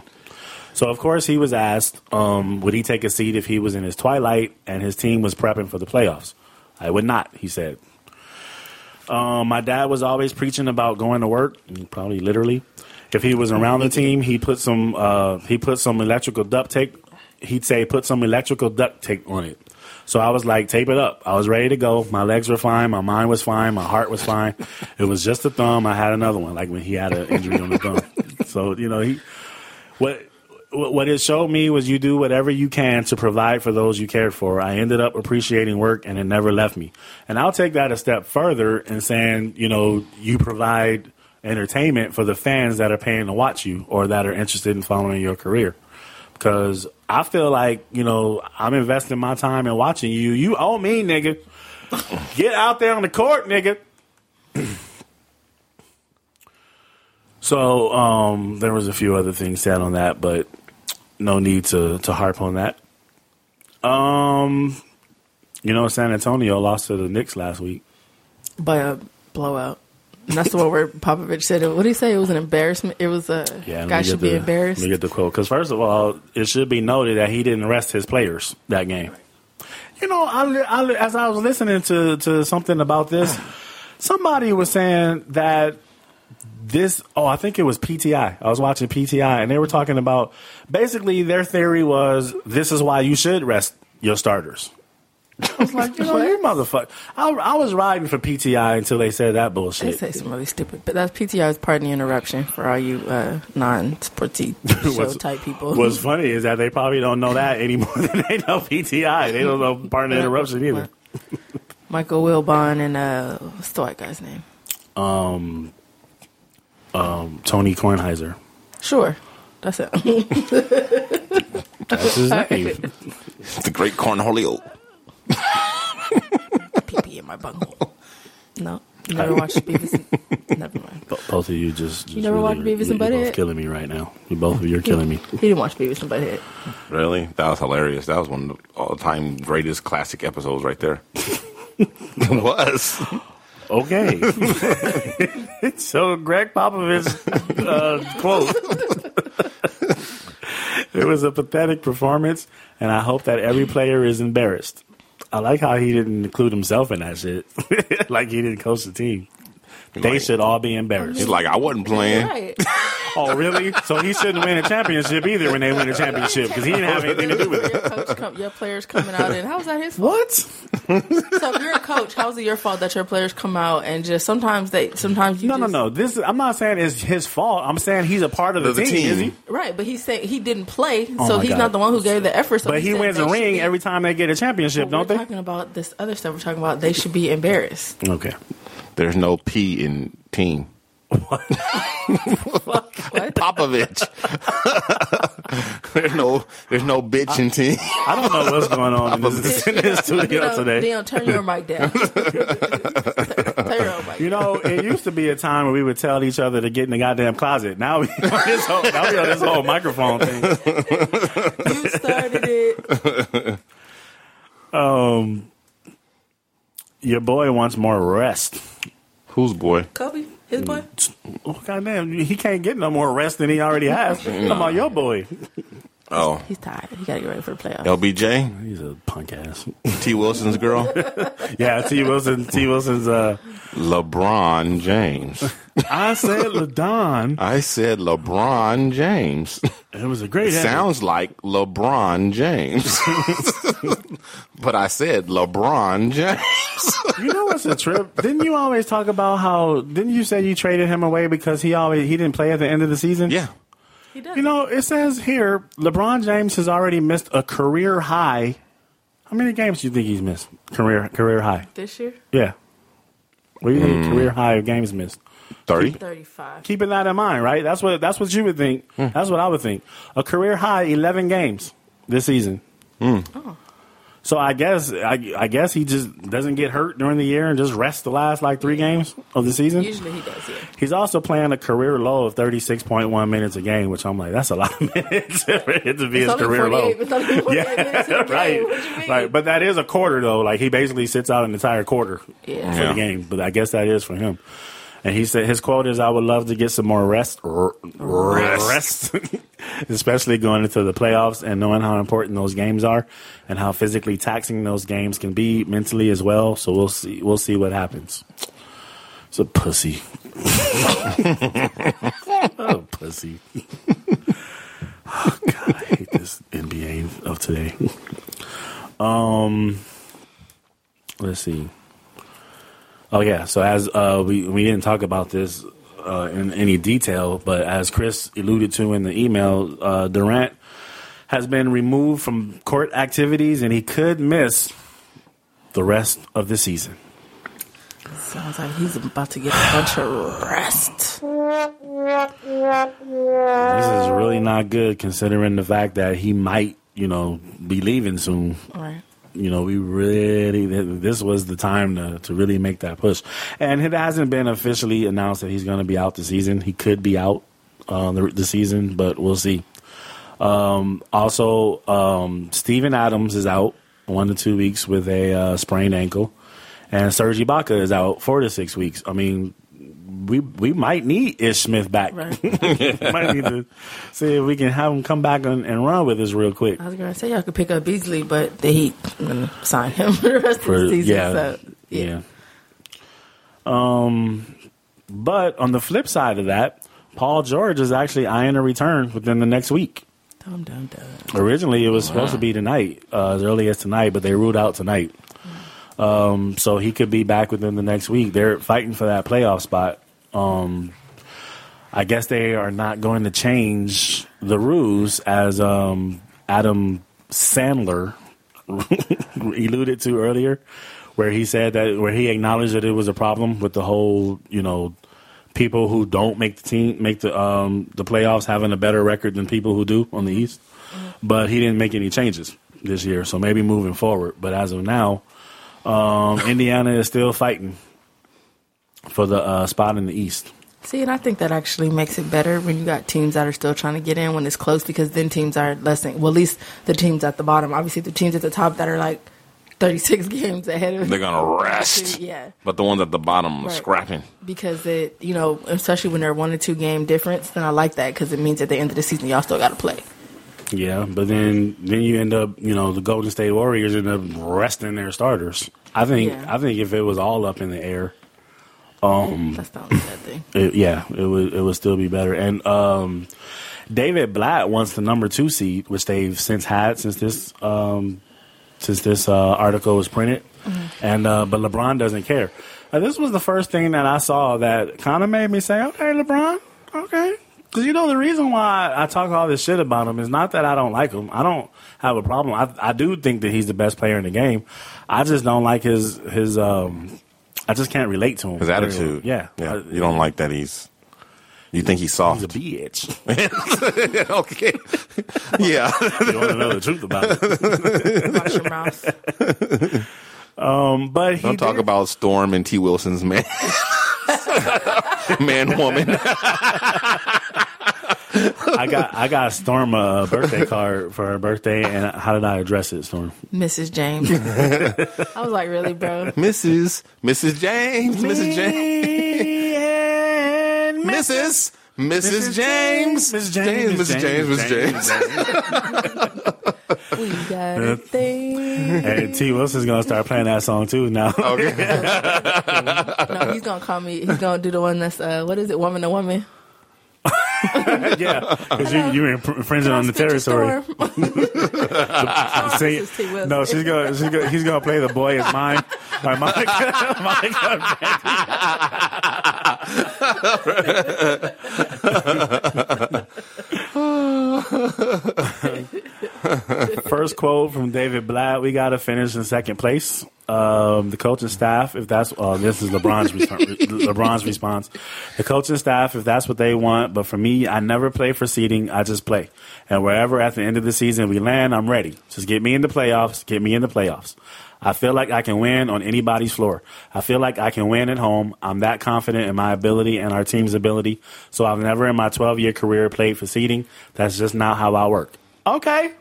So, of course, he was asked, um, would he take a seat if he was in his twilight and his team was prepping for the playoffs? I would not, he said. Um, my dad was always preaching about going to work, probably literally. If he was around the team, he put some uh, he put some electrical duct tape. He'd say put some electrical duct tape on it. So I was like, tape it up. I was ready to go. My legs were fine. My mind was fine. My heart was fine. It was just a thumb. I had another one, like when he had an injury on the thumb. So you know he what what it showed me was you do whatever you can to provide for those you cared for. I ended up appreciating work and it never left me. And I'll take that a step further and saying, you know, you provide entertainment for the fans that are paying to watch you or that are interested in following your career. Because I feel like, you know, I'm investing my time in watching you. You owe me, nigga. Get out there on the court, nigga. So um, there was a few other things said on that, but no need to to harp on that. Um, you know, San Antonio lost to the Knicks last week. By a blowout. And that's the one where Popovich said, it. what did he say? It was an embarrassment. It was a Yeah, guy should be embarrassed. Let me get the quote because first of all, it should be noted that he didn't rest his players that game. You know, I, I, as I was listening to, to something about this, somebody was saying that this, oh, I think it was PTI. I was watching PTI and they were talking about basically their theory was this is why you should rest your starters. I was like, you know, you motherfucker. I, I was riding for PTI until they said that bullshit. They say some really stupid, but that's PTI's pardon the interruption for all you uh, non-sporty show type people. What's funny is that they probably don't know that anymore than they know PTI. They don't know pardon the interruption either. Michael Wilbon and uh, what's the white guy's name? Um, um, Tony Kornheiser. Sure, that's it. That's his name. the great cornholio. Pee pee in my bunghole. No, you never watched Beavis. And, never mind. Bo- Both of you just, just never watched Beavis and you're both Butthead? killing me right now. You both of you are killing me. He didn't watch Beavis and Butthead. Really? That was hilarious. That was one of the all-time greatest classic episodes right there. it was. Okay. so Gregg Popovich uh, quote. it was a pathetic performance, and I hope that every player is embarrassed. I like how he didn't include himself in that shit. like he didn't coach the team. They Like- should all be embarrassed. He's like, I wasn't playing. Right. Oh, really? So he shouldn't win a championship either when they win a championship because he didn't have anything to do with it. Your coach, come, your players coming out, and how's that his fault? What? So if you're a coach, how's it your fault that your players come out and just sometimes they sometimes you No, no, just, no. This I'm not saying it's his fault. I'm saying he's a part of the, The team, team. Is he? right, but he's saying he didn't play, Oh so my he's God. not the one who gave the effort. So But he said wins a ring be- every time they get a championship, We're don't they? talking about this other stuff. We're talking about they should be embarrassed. Okay. There's no P in team. What? Popovich. there's no there's no bitch in team. I don't know what's going on in this, in this studio Dino, today. Dino, turn your mic down. turn your mic. You know, it used to be a time where we would tell each other to get in the goddamn closet. Now we on this whole, now we on this whole microphone thing. you started it. Um, your boy wants more rest. Whose boy? Kobe, his boy. Oh, goddamn, he can't get no more rest than he already has. Mm. Come about your boy. Oh, He's tired. He got to get ready for the playoffs. LBJ, He's a punk ass. T. Wilson's girl, Yeah, T. Wilson. T. Wilson's. Uh, LeBron James. I said Ladon. I said LeBron James. It was a great. Sounds like LeBron James, but I said LeBron James. You know what's a trip? Didn't you always talk about how? Didn't you say you traded him away because he always he didn't play at the end of the season? yeah, He does. You know, it says here LeBron James has already missed a career high. How many games do you think he's missed? Career career high. this year, Yeah. What do you think? Hmm. Career high of games missed. thirty. thirty-five. Keeping that in mind, right? That's what that's what you would think. Hmm. That's what I would think. A career high eleven games this season. Hmm. Oh. So I guess I, I guess he just doesn't get hurt during the year and just rests the last like three games of the season. Usually he does. Yeah. He's also playing a career low of 36.1 minutes a game, which I'm like, that's a lot of minutes for it to be his It's only career low. It's only Yeah, minutes a game. right, What you mean? right. But that is a quarter though. Like he basically sits out an entire quarter Yeah. for Yeah. the game. But I guess that is for him. And he said his quote is, "I would love to get some more rest, r- rest, especially going into the playoffs and knowing how important those games are and how physically taxing those games can be mentally as well. So we'll see. We'll see what happens." It's a pussy. oh, pussy. Oh, God, I hate this NBA of today. Um, let's see. Oh yeah, so as uh, we we didn't talk about this uh, in any detail, but as Chris alluded to in the email, uh, Durant has been removed from court activities, and he could miss the rest of the season. Sounds like he's about to get a bunch of rest. This is really not good, considering the fact that he might, you know, be leaving soon. Right. You know, we really this was the time to to really make that push. And it hasn't been officially announced that he's going to be out the season. He could be out uh, the, the season, but we'll see. Um, also, um, Steven Adams is out one to two weeks with a uh, sprained ankle, and Serge Ibaka is out four to six weeks. I mean, we we might need Ish Smith back. Right. might need to see if we can have him come back and, and run with us real quick. I was gonna say y'all could pick up Beasley, but the Heat gonna sign him for the rest For- of the season. yeah, so, yeah. Um, but on the flip side of that, Paul George is actually eyeing a return within the next week. Dum dum dum. Originally, it was supposed to be tonight, uh, as early as tonight, but they ruled out tonight. Um, so he could be back within the next week. They're fighting for that playoff spot. Um, I guess they are not going to change the rules as um, Adam Sandler alluded to earlier, where he said that where he acknowledged that it was a problem with the whole, you know, people who don't make the team make the um, the playoffs having a better record than people who do on the East. But he didn't make any changes this year, so maybe moving forward. But as of now, um, Indiana is still fighting for the uh, spot in the East. See, and I think that actually makes it better when you got teams that are still trying to get in when it's close, because then teams are less than well, at least the teams at the bottom. Obviously, the teams at the top that are like thirty six games ahead of them. They're gonna rest. Yeah. But the ones at the bottom are Right. scrapping. because it, you know, especially when they're one or two game difference, then I like that because it means at the end of the season y'all still got to play. Yeah, but then then you end up, you know, the Golden State Warriors end up resting their starters. I think Yeah. I think if it was all up in the air, um, That's not a bad thing. it, yeah, it would it would still be better. And um, David Blatt wants the number two seed, which they've since had since this um, since this uh, article was printed. And uh, but LeBron doesn't care. Uh, this was the first thing that I saw that kind of made me say, "Okay, LeBron, okay." Because you know the reason why I talk all this shit about him is not that I don't like him. I don't have a problem. I, I do think that he's the best player in the game. I just don't like his his. Um, I just can't relate to him. His attitude. Yeah, Yeah. I- you don't like that he's. You think he's soft. He's a bitch. okay. yeah. you want to know the truth about it. Watch your mouth. Um, but he Don't talk did- about Storm and T. Wilson's man. man, woman. I got I got Storm a birthday card for her birthday, and how did I address it, Storm? Mrs. James. I was like, really, bro? Mrs. Mrs. James. Mrs. James. Me and Mrs. Mrs. James. Mrs. James. Mrs. James. Mrs. James. We got a thing. And T Wilson's gonna start playing that song too now. Okay. No, he's gonna call me. He's gonna do the one that's uh, what is it, woman to woman? yeah, because you you infringing on the territory. See, This is T. Wilson. no, she's gonna, she's gonna he's gonna play the boy is mine. by Monica, Monica First quote from David Blatt: "We got to finish in second place." Um, the coaching staff, if that's uh, this is LeBron's LeBron's response. The coaching staff, if that's what they want, but for me, I never play for seeding. I just play, and wherever at the end of the season we land, I'm ready. Just get me in the playoffs. Get me in the playoffs. I feel like I can win on anybody's floor. I feel like I can win at home. I'm that confident in my ability and our team's ability. So I've never in my 12 year career played for seeding. That's just not how I work. Okay.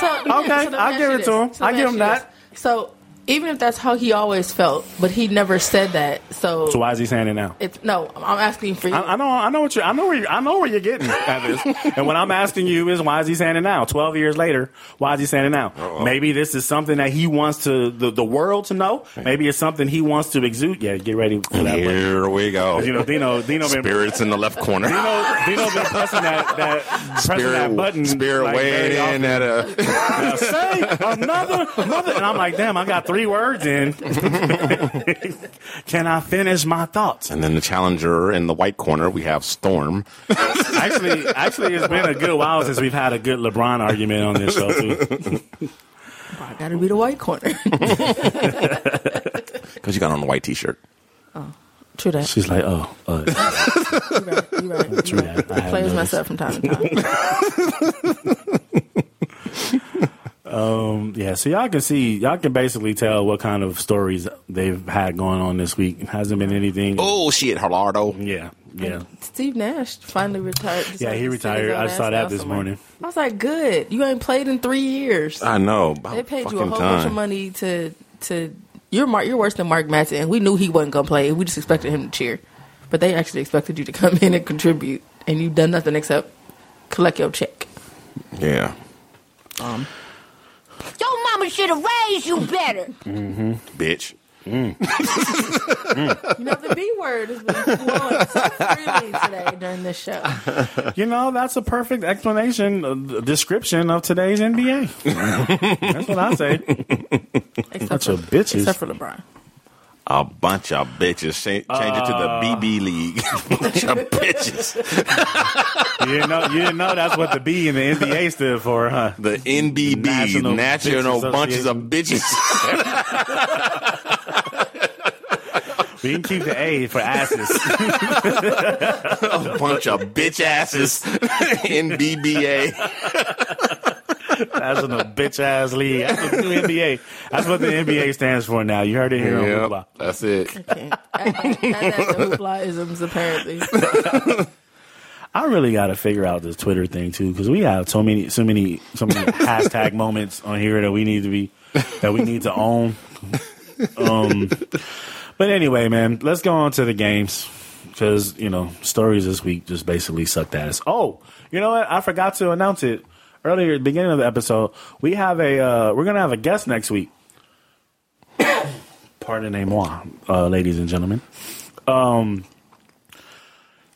So, Okay, me I'll give it to him. this. I'll give him that. So even if that's how he always felt, but he never said that. So, So why is he saying it now? it's no. I'm asking for you. I, I know, I know what you, I know where, you, I know where you're getting at this. and what I'm asking you is, why is he saying it now? Twelve years later, why is he saying it now? Maybe this is something that he wants to the, the world to know. Maybe it's something he wants to exude. Yeah, get ready for that. one. Here we go. You know, Dino, Dino been Spirits in the left corner. Dino, Dino been pressing that that pressing that button. Spirit like, very weighing in often. at a. Say another, another, and I'm like, damn, I got three words in. Can I finish my thoughts? And then the challenger in the white corner, we have Storm. Actually, actually, it's been a good while since we've had a good LeBron argument on this show too. I got to be the white corner. Because you got on the white t shirt. Oh, true that. She's like, oh, uh, You're right. You're right. true that. I have Players noticed. mess up from time to time. Yeah, so y'all can see, y'all can basically tell what kind of stories they've had going on this week. It hasn't been anything. Oh, shit, Gerardo. Yeah, yeah. Steve Nash finally retired. Yeah, he decided to sit his retired. I saw that this somewhere. morning. I was like, good. You ain't played in three years. I know. About They paid you a fucking whole bunch of money to to. You're Mark. You're worse than Mark Madsen, and we knew he wasn't gonna play. We just expected him to cheer. but they actually expected you to come in and contribute, and you've done nothing except collect your check. Yeah. Um, Your mama should have raised you better. Mm-hmm. Bitch. you know, the B word has been flowing so freely today during this show. You know, that's a perfect explanation, uh, description of today's NBA. that's what I say. Except Bunch for, of bitches. Except for LeBron. A bunch of bitches. Change, change it to the BB uh. League. bunch of bitches. You didn't know, you didn't know that's what the B in the NBA stood for, huh? The NBB, National National, Bunches of Bitches. We can keep the A for asses. a bunch of bitch asses. NBBA. That's in a bitch ass league. That's the new NBA. That's what the NBA stands for now. You heard it here on Yep, Hoopla. that's it. Add that, add that to hoopla apparently. I really got to figure out this Twitter thing too because we have so many, so many, so many hashtag moments on here that we need to be, that we need to own. Um, but anyway, man, let's go on to the games because you know stories this week just basically sucked ass. Oh, you know what? I forgot to announce it earlier at the beginning of the episode. We have a, uh, we're gonna have a guest next week. Pardonnez-moi, uh, ladies and gentlemen. Um,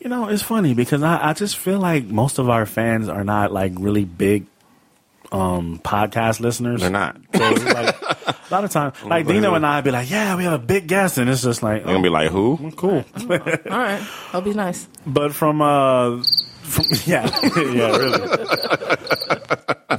you know, it's funny because I, I just feel like most of our fans are not like really big um podcast listeners. They're not. So it's like a lot of times, like Dino and I be like, "Yeah, we have a big guest," and it's just like, They're gonna be like, who? oh, cool. All right. That'll be nice. but from uh, from yeah, yeah, really.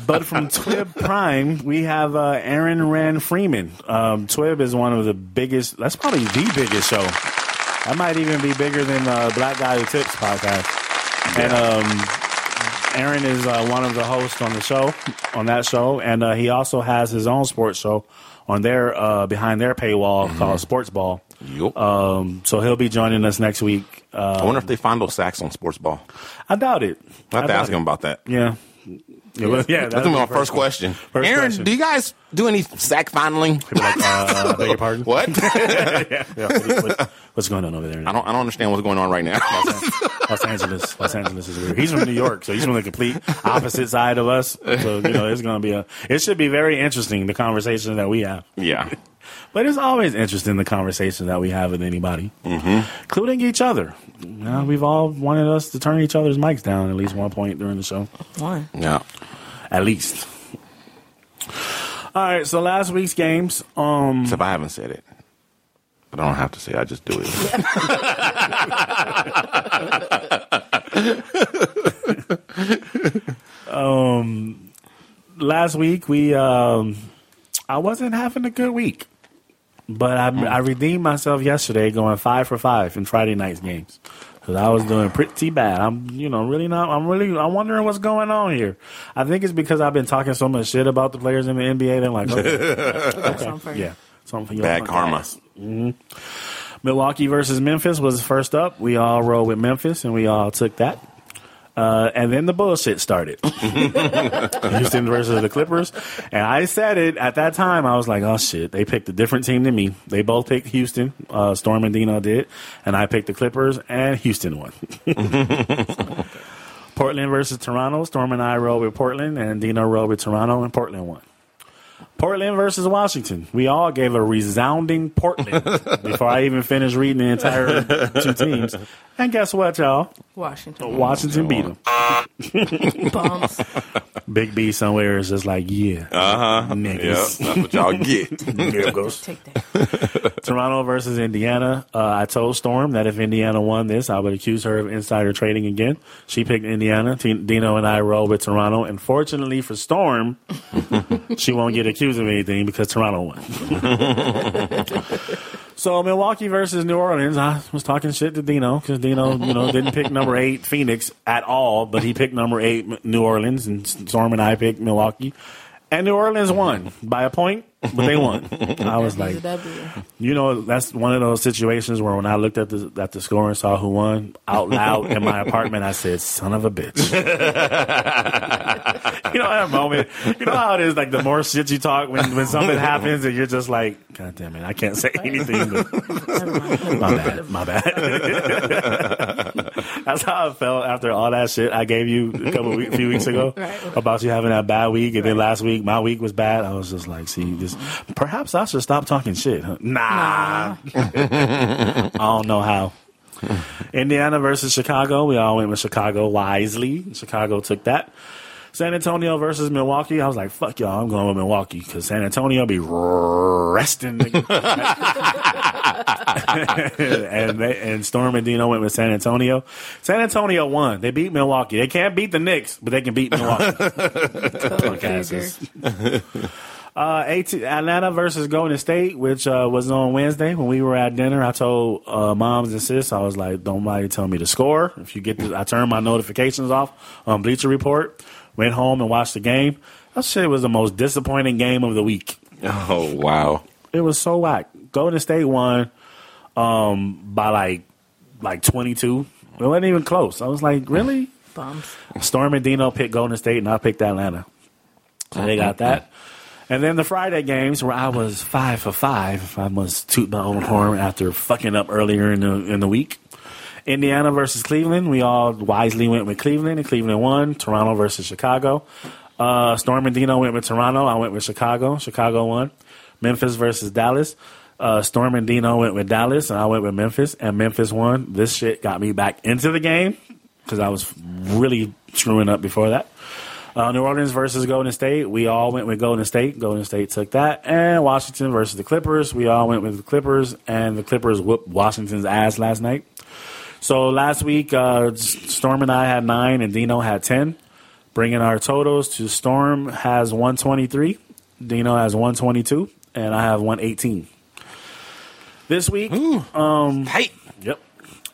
But from Twib Prime, we have uh, Aaron Rand Freeman. Um, Twib is one of the biggest. That's probably the biggest show. That might even be bigger than uh, Black Guy Who Tips podcast. And um, Aaron is uh, one of the hosts on the show, on that show, and uh, he also has his own sports show on their uh, behind their paywall called Sports Ball. Yup. Um, so he'll be joining us next week. Uh, I wonder if they find those sacks on sports ball. I doubt it. I have I to ask it. him about that. Yeah. Yeah, well, yeah That's my first question. First Aaron, question. do you guys do any sack fondling? Like, uh, beg your pardon? What? yeah, yeah. What- what- what's going on over there? I don't. I don't understand what's going on right now. Los Angeles. Los Angeles is weird. He's from New York, so he's from the complete opposite side of us. So you know, it's going to be a. It should be very interesting the conversation that we have. yeah. But it's always interesting the conversation that we have with anybody, mm-hmm. including each other. You know, we've all wanted us to turn each other's mics down at least one point during the show. Why? Yeah. At least. All right. So last week's games. Um, Except I haven't said it. But I don't have to say it. I just do it. um, last week we um I wasn't having a good week. But I, I redeemed myself yesterday going five for five in Friday night's games. Cause I was doing pretty bad. I'm, you know, really not. I'm really. I'm wondering what's going on here. I think it's because I've been talking so much shit about the players in the NBA. They're like, okay, That's something you. yeah, something for your Bad karma. ass. Mhm. Milwaukee versus Memphis was first up. We all rolled with Memphis, and we all took that. Uh, and then the bullshit started. Houston versus the Clippers. And I said it at that time. I was like, oh shit, they picked a different team than me. They both picked Houston. Uh, Storm and Dino did. And I picked the Clippers, and Houston won. Portland versus Toronto. Storm and I rolled with Portland, and Dino rolled with Toronto, and Portland won. Portland versus Washington. We all gave a resounding Portland before I even finished reading the entire two teams. And guess what, y'all? Washington. Washington beat them. Bums. Big B somewhere is just like, yeah, Uh huh. Yep. niggas. That's what y'all get. Niggas. Take that. Toronto versus Indiana. Uh, I told Storm that if Indiana won this, I would accuse her of insider trading again. She picked Indiana. T- Dino and I rolled with Toronto. And fortunately for Storm, she won't get accused of anything because Toronto won. so Milwaukee versus New Orleans. I was talking shit to Dino because Dino, you know, didn't pick number eight Phoenix at all, but he picked number eight New Orleans, and Storm and I picked Milwaukee. And New Orleans won by a point but they won. I was like, you know, that's one of those situations where when I looked at the at the score and saw who won out loud in my apartment, I said, "Son of a bitch." you know that moment. You know how it is. Like the more shit you talk when when something happens, and you're just like, "God damn it, I can't say anything." But my bad. My bad. That's how I felt after all that shit I gave you a couple week, few weeks ago Right. about you having that bad week, and then last week my week was bad. I was just like, see, this. Perhaps I should stop talking shit. huh? Nah, I don't know how. Indiana versus Chicago. We all went with Chicago wisely. Chicago took that. San Antonio versus Milwaukee. I was like, fuck y'all. I'm going with Milwaukee because San Antonio be resting. and they, and Storm and Dino went with San Antonio. San Antonio won. They beat Milwaukee. They can't beat the Knicks, but they can beat Milwaukee. Punk asses. Uh, AT- Atlanta versus Golden State, which uh, was on Wednesday when we were at dinner. I told uh, moms and sis, I was like, "Don't nobody tell me the score." If you get, this, I turned my notifications off on Bleacher Report. Went home and watched the game. That shit was the most disappointing game of the week. Oh wow. It was so whack. Golden State won um, by like like twenty two. It wasn't even close. I was like, really? Bums. Storm and Dino picked Golden State, and I picked Atlanta. So they got that. And then the Friday games where I was five for five. if I must toot my own horn after fucking up earlier in the in the week. Indiana versus Cleveland. We all wisely went with Cleveland, and Cleveland won. Toronto versus Chicago. Uh, Storm and Dino went with Toronto. I went with Chicago. Chicago won. Memphis versus Dallas. Uh, Storm and Dino went with Dallas, and I went with Memphis, and Memphis won. This shit got me back into the game because I was really screwing up before that. Uh, New Orleans versus Golden State. We all went with Golden State. Golden State took that. And Washington versus the Clippers. We all went with the Clippers, and the Clippers whooped Washington's ass last night. So last week, uh, Storm and I had nine, and Dino had 10, bringing our totals to Storm has 123, Dino has 122, and I have 118. This week, um, Hey. yep.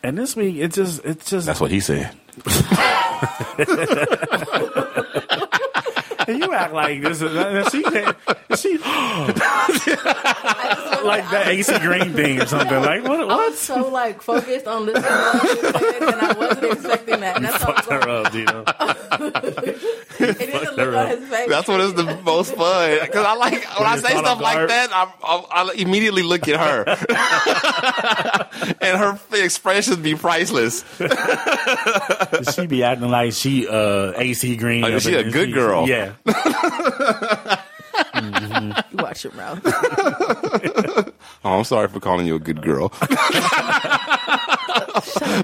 And this week, it just, it just, That's what he said. And you act like this is she she like that AC Green thing or something. Like what? I What? was so like focused on listening to what you said, and I wasn't expecting that. And that's all I was Fucked her like, up, Dino. it didn't look on his face. That's what is the most fun because I like when I say caught stuff like that. I, I, I immediately look at her, and her expressions be priceless. She be acting like she uh AC Green. Oh, she a in- good girl. Yeah. Mm-hmm. You watch your mouth. Oh, I'm sorry for calling you a good girl.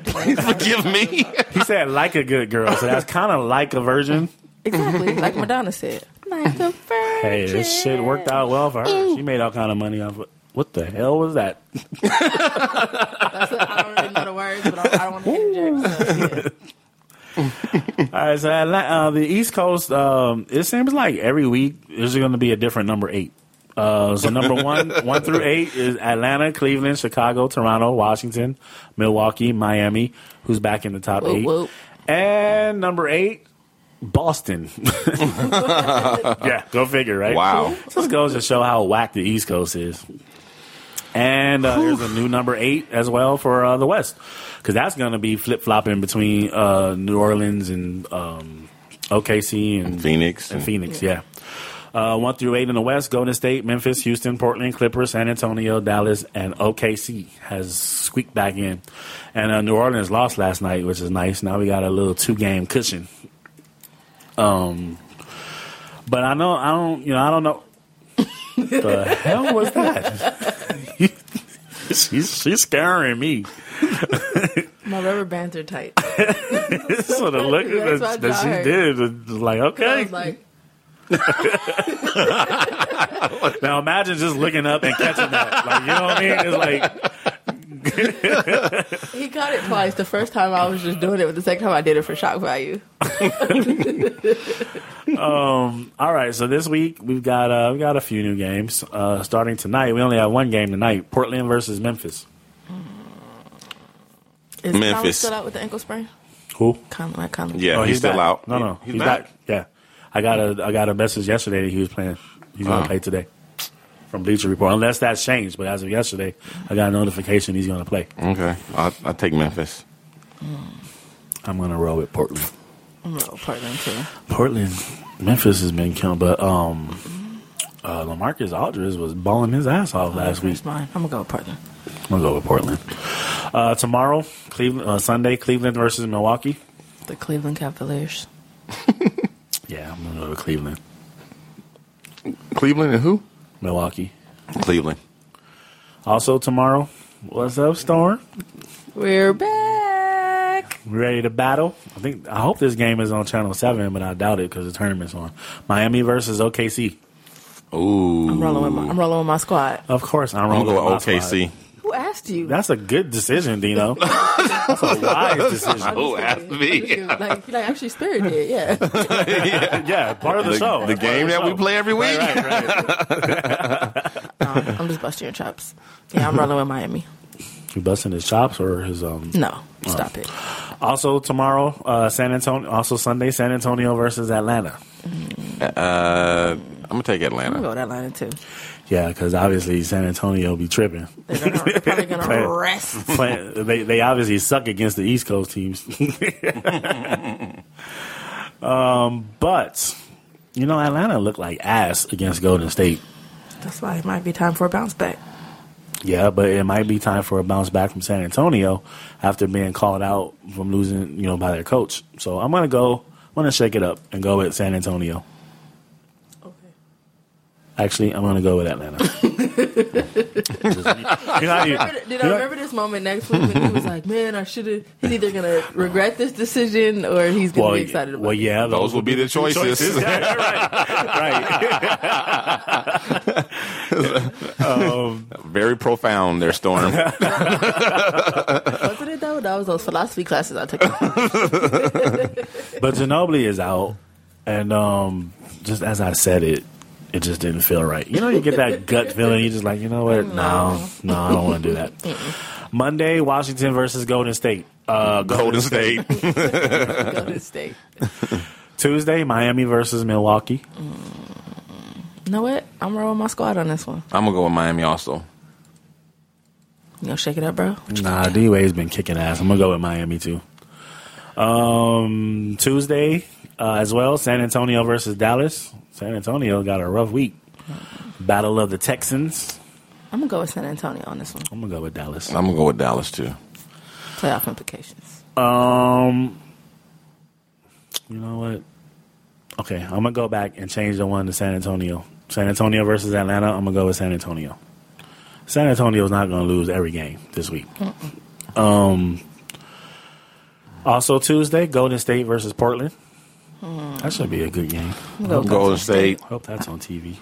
Please forgive me. He said like a good girl, so that's kind of like a virgin. Exactly, like Madonna said. Like a virgin. Hey, this shit worked out well for her. She made all kind of money off it. What the hell was that? That's what, I don't really know the words, but I, I don't want to interject. So, yeah. All right, so uh, the East Coast, um, it seems like every week there's going to be a different number eight. Uh, so number one, one through eight is Atlanta, Cleveland, Chicago, Toronto, Washington, Milwaukee, Miami, who's back in the top Whoop, eight, whoop. and number eight, Boston. yeah, go figure, right? Wow. This goes to show how whack the East Coast is. And uh, there's a new number eight as well for uh, the West, because that's going to be flip flopping between uh, New Orleans and um, OKC and Phoenix. and Phoenix. Yeah, uh, one through eight in the West: Golden State, Memphis, Houston, Portland, Clippers, San Antonio, Dallas, and OKC has squeaked back in. And uh, New Orleans lost last night, which is nice. Now we got a little two game cushion. Um, but I know I don't. You know I don't know. the hell was that? She's she's scaring me. My rubber bands are tight. so the look that, that she did was like, okay. like, Now imagine just looking up and catching that. Like, you know what I mean? It's like, he got it twice. The first time I was just doing it, but the second time I did it for shock value. um. all right. So this week we've got uh, we got a few new games. Uh, starting tonight, we only have one game tonight: Portland versus Memphis. Is Conley Memphis. still out with the ankle sprain? Who? Conley, like Conley. Yeah, Oh, he's, still back. out. No, no, he's, back. Yeah, I got a I got a message yesterday that he was playing. He's gonna Oh. play today. From Bleacher Report, unless that's changed. But as of yesterday, I got a notification he's going to play. Okay, I'll, I'll take Memphis. I'm going to roll with Portland. I'm gonna go Portland too. Portland, Memphis has been killing, but um, uh, Lamarcus Aldridge was balling his ass off last week. That's mine. I'm gonna go with Portland. I'm gonna go with Portland. Uh, tomorrow, Cleveland, uh, Sunday, Cleveland versus Milwaukee. The Cleveland Cavaliers. Yeah, I'm gonna go with Cleveland. Cleveland and who? Milwaukee. Cleveland. Also tomorrow, what's up, Storm? We're back. Ready to battle? I think I hope this game is on Channel Seven, but I doubt it because the tournament's on. Miami versus OKC. Ooh. I'm rolling with my. I'm rolling with my squad. Of course, I'm I'm rolling with to my OKC. squad. Who asked you? That's a good decision, Dino. That's a wise decision. Who asked me. like, like actually, Spirit did. Yeah. yeah, part of the, The, show. the game the that we play every week. Right, right. No, I'm just busting your chops. Yeah, I'm rolling with Miami. You busting his chops or his um? No, stop it. Also tomorrow, uh, San Antonio. Also Sunday, San Antonio versus Atlanta. Uh, I'm gonna take Atlanta. I'm gonna go with Atlanta too. Yeah, because obviously San Antonio be tripping. They're, gonna, probably gonna Play- rest. Play- they they obviously suck against the East Coast teams. um, but you know Atlanta looked like ass against Golden State. That's why it might be time for a bounce back. Yeah, but it might be time for a bounce back from San Antonio after being called out from losing, you know, by their coach. So I'm gonna go. I'm gonna shake it up and go with San Antonio. Okay. Actually, I'm gonna go with Atlanta. Just- you know how you- Remember, did you I remember this moment next week when he was like, "Man, I should have." He's either gonna regret this decision or he's gonna well, be excited about well, it. yeah, Those would be the two choices. Yeah, right, right. um, Very profound there, Storm. Wasn't it though? That was those philosophy classes I took. but Ginobili is out, and um, just as I said it, it just didn't feel right. You know, you get that gut feeling. You're just like, you know what? No, no, I don't want to do that. Monday, Washington versus Golden State. Uh, Golden State. Golden State. Tuesday, Miami versus Milwaukee. You know what? I'm rolling my squad on this one. I'm gonna go with Miami also. You gonna shake it up, bro? Nah, D Wade's been kicking ass. I'm gonna go with Miami too. Um, Tuesday uh, as well, San Antonio versus Dallas. San Antonio got a rough week. Battle of the Texans. I'm gonna go with San Antonio on this one. I'm gonna go with Dallas. I'm gonna go with Dallas too. Playoff implications. Um, you know what? Okay, I'm gonna go back and change the one to San Antonio. San Antonio versus Atlanta. I'm gonna go with San Antonio. San Antonio's not gonna lose every game this week. Um. Also Tuesday, Golden State versus Portland. That should be a good game. I'm gonna go Golden State. Hope that's on TV.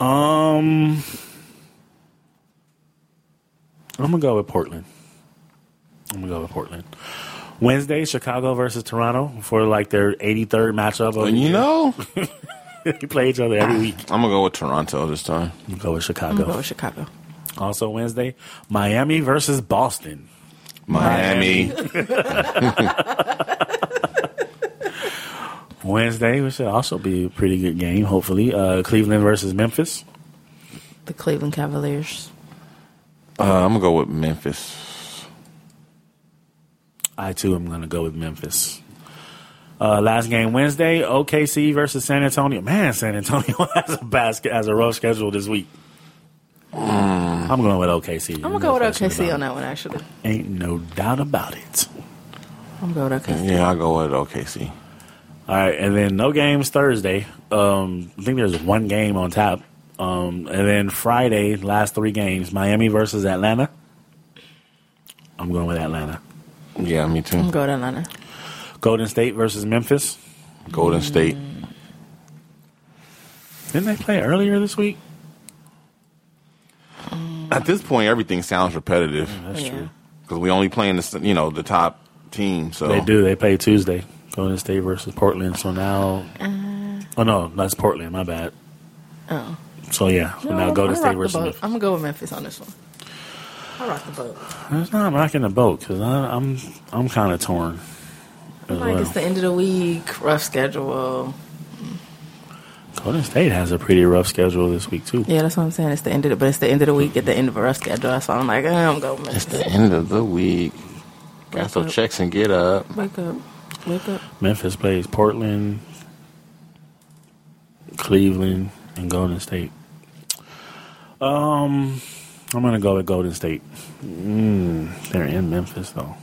Um, I'm gonna go with Portland. I'm gonna go with Portland. Wednesday, Chicago versus Toronto for like their 83rd matchup. Of the And you year. know, we play each other every week. I'm gonna go with Toronto this time. I'm go with I'm Chicago. go with Chicago. Also Wednesday, Miami versus Boston. Miami. Wednesday, which should also be a pretty good game. Hopefully, uh, Cleveland versus Memphis. The Cleveland Cavaliers. Uh, I'm gonna go with Memphis. I too am going to go with Memphis. Uh, last game Wednesday, OKC versus San Antonio. Man, San Antonio has a basket has a rough schedule this week. I'm going with OKC. I'm gonna No go with OKC on that one. Actually. Ain't no doubt about it. I'm gonna go with OKC. Yeah, I'll go with OKC. All right, and then no games Thursday. Um, I think there's one game on tap. Um, and then Friday, last three games: Miami versus Atlanta. I'm going with Atlanta. Yeah, me I'm too. gonna Atlanta. Golden State versus Memphis. Golden State. Didn't they play earlier this week? At this point, everything sounds repetitive That's Yeah. true. because we only playing the you know the top team. So They do. They play Tuesday. Golden State versus Portland. So now, oh no, that's Portland. My bad. Oh. So yeah. So now No, Golden State rock the versus. Memphis. I'm gonna go with Memphis on this one. I rock the boat. It's not rocking the boat because I'm I'm kind of torn. Like well. it's the end of the week, rough schedule. Golden State has a pretty rough schedule this week too. Yeah, that's what I'm saying. It's the end of the, but it's the end of the week at the end of a rough schedule. That's why I'm like, eh, I'm going. To Memphis. It's the end of the week. Got some checks and get up. Wake up, wake up. Memphis plays Portland, Cleveland, and Golden State. Um, I'm gonna go with Golden State. Mm, they're in Memphis though.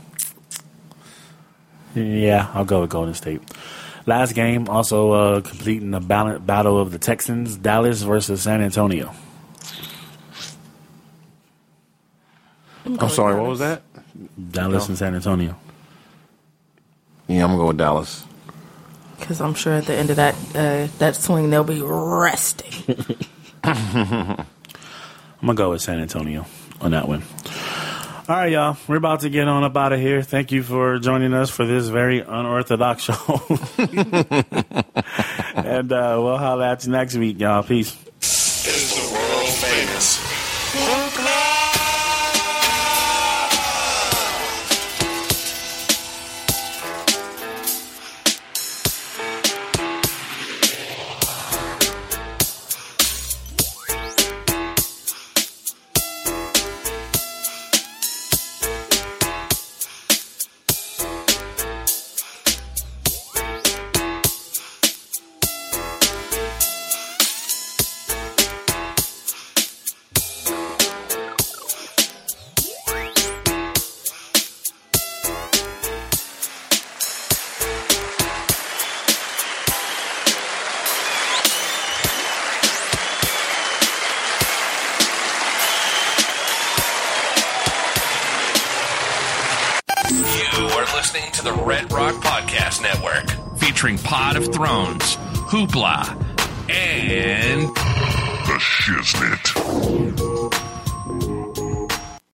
Yeah, I'll go with Golden State. Last game, also uh, completing the ball- battle of the Texans, Dallas versus San Antonio. I'm sorry, what was that? Dallas and San Antonio. Yeah, I'm gonna go with Dallas. Because I'm sure at the end of that uh, that swing they'll be resting. I'm gonna go with San Antonio on that one. All right, y'all. We're about to get on up out of here. Thank you for joining us for this very unorthodox show. and uh, we'll holler at you next week, y'all. Peace. Hoopla,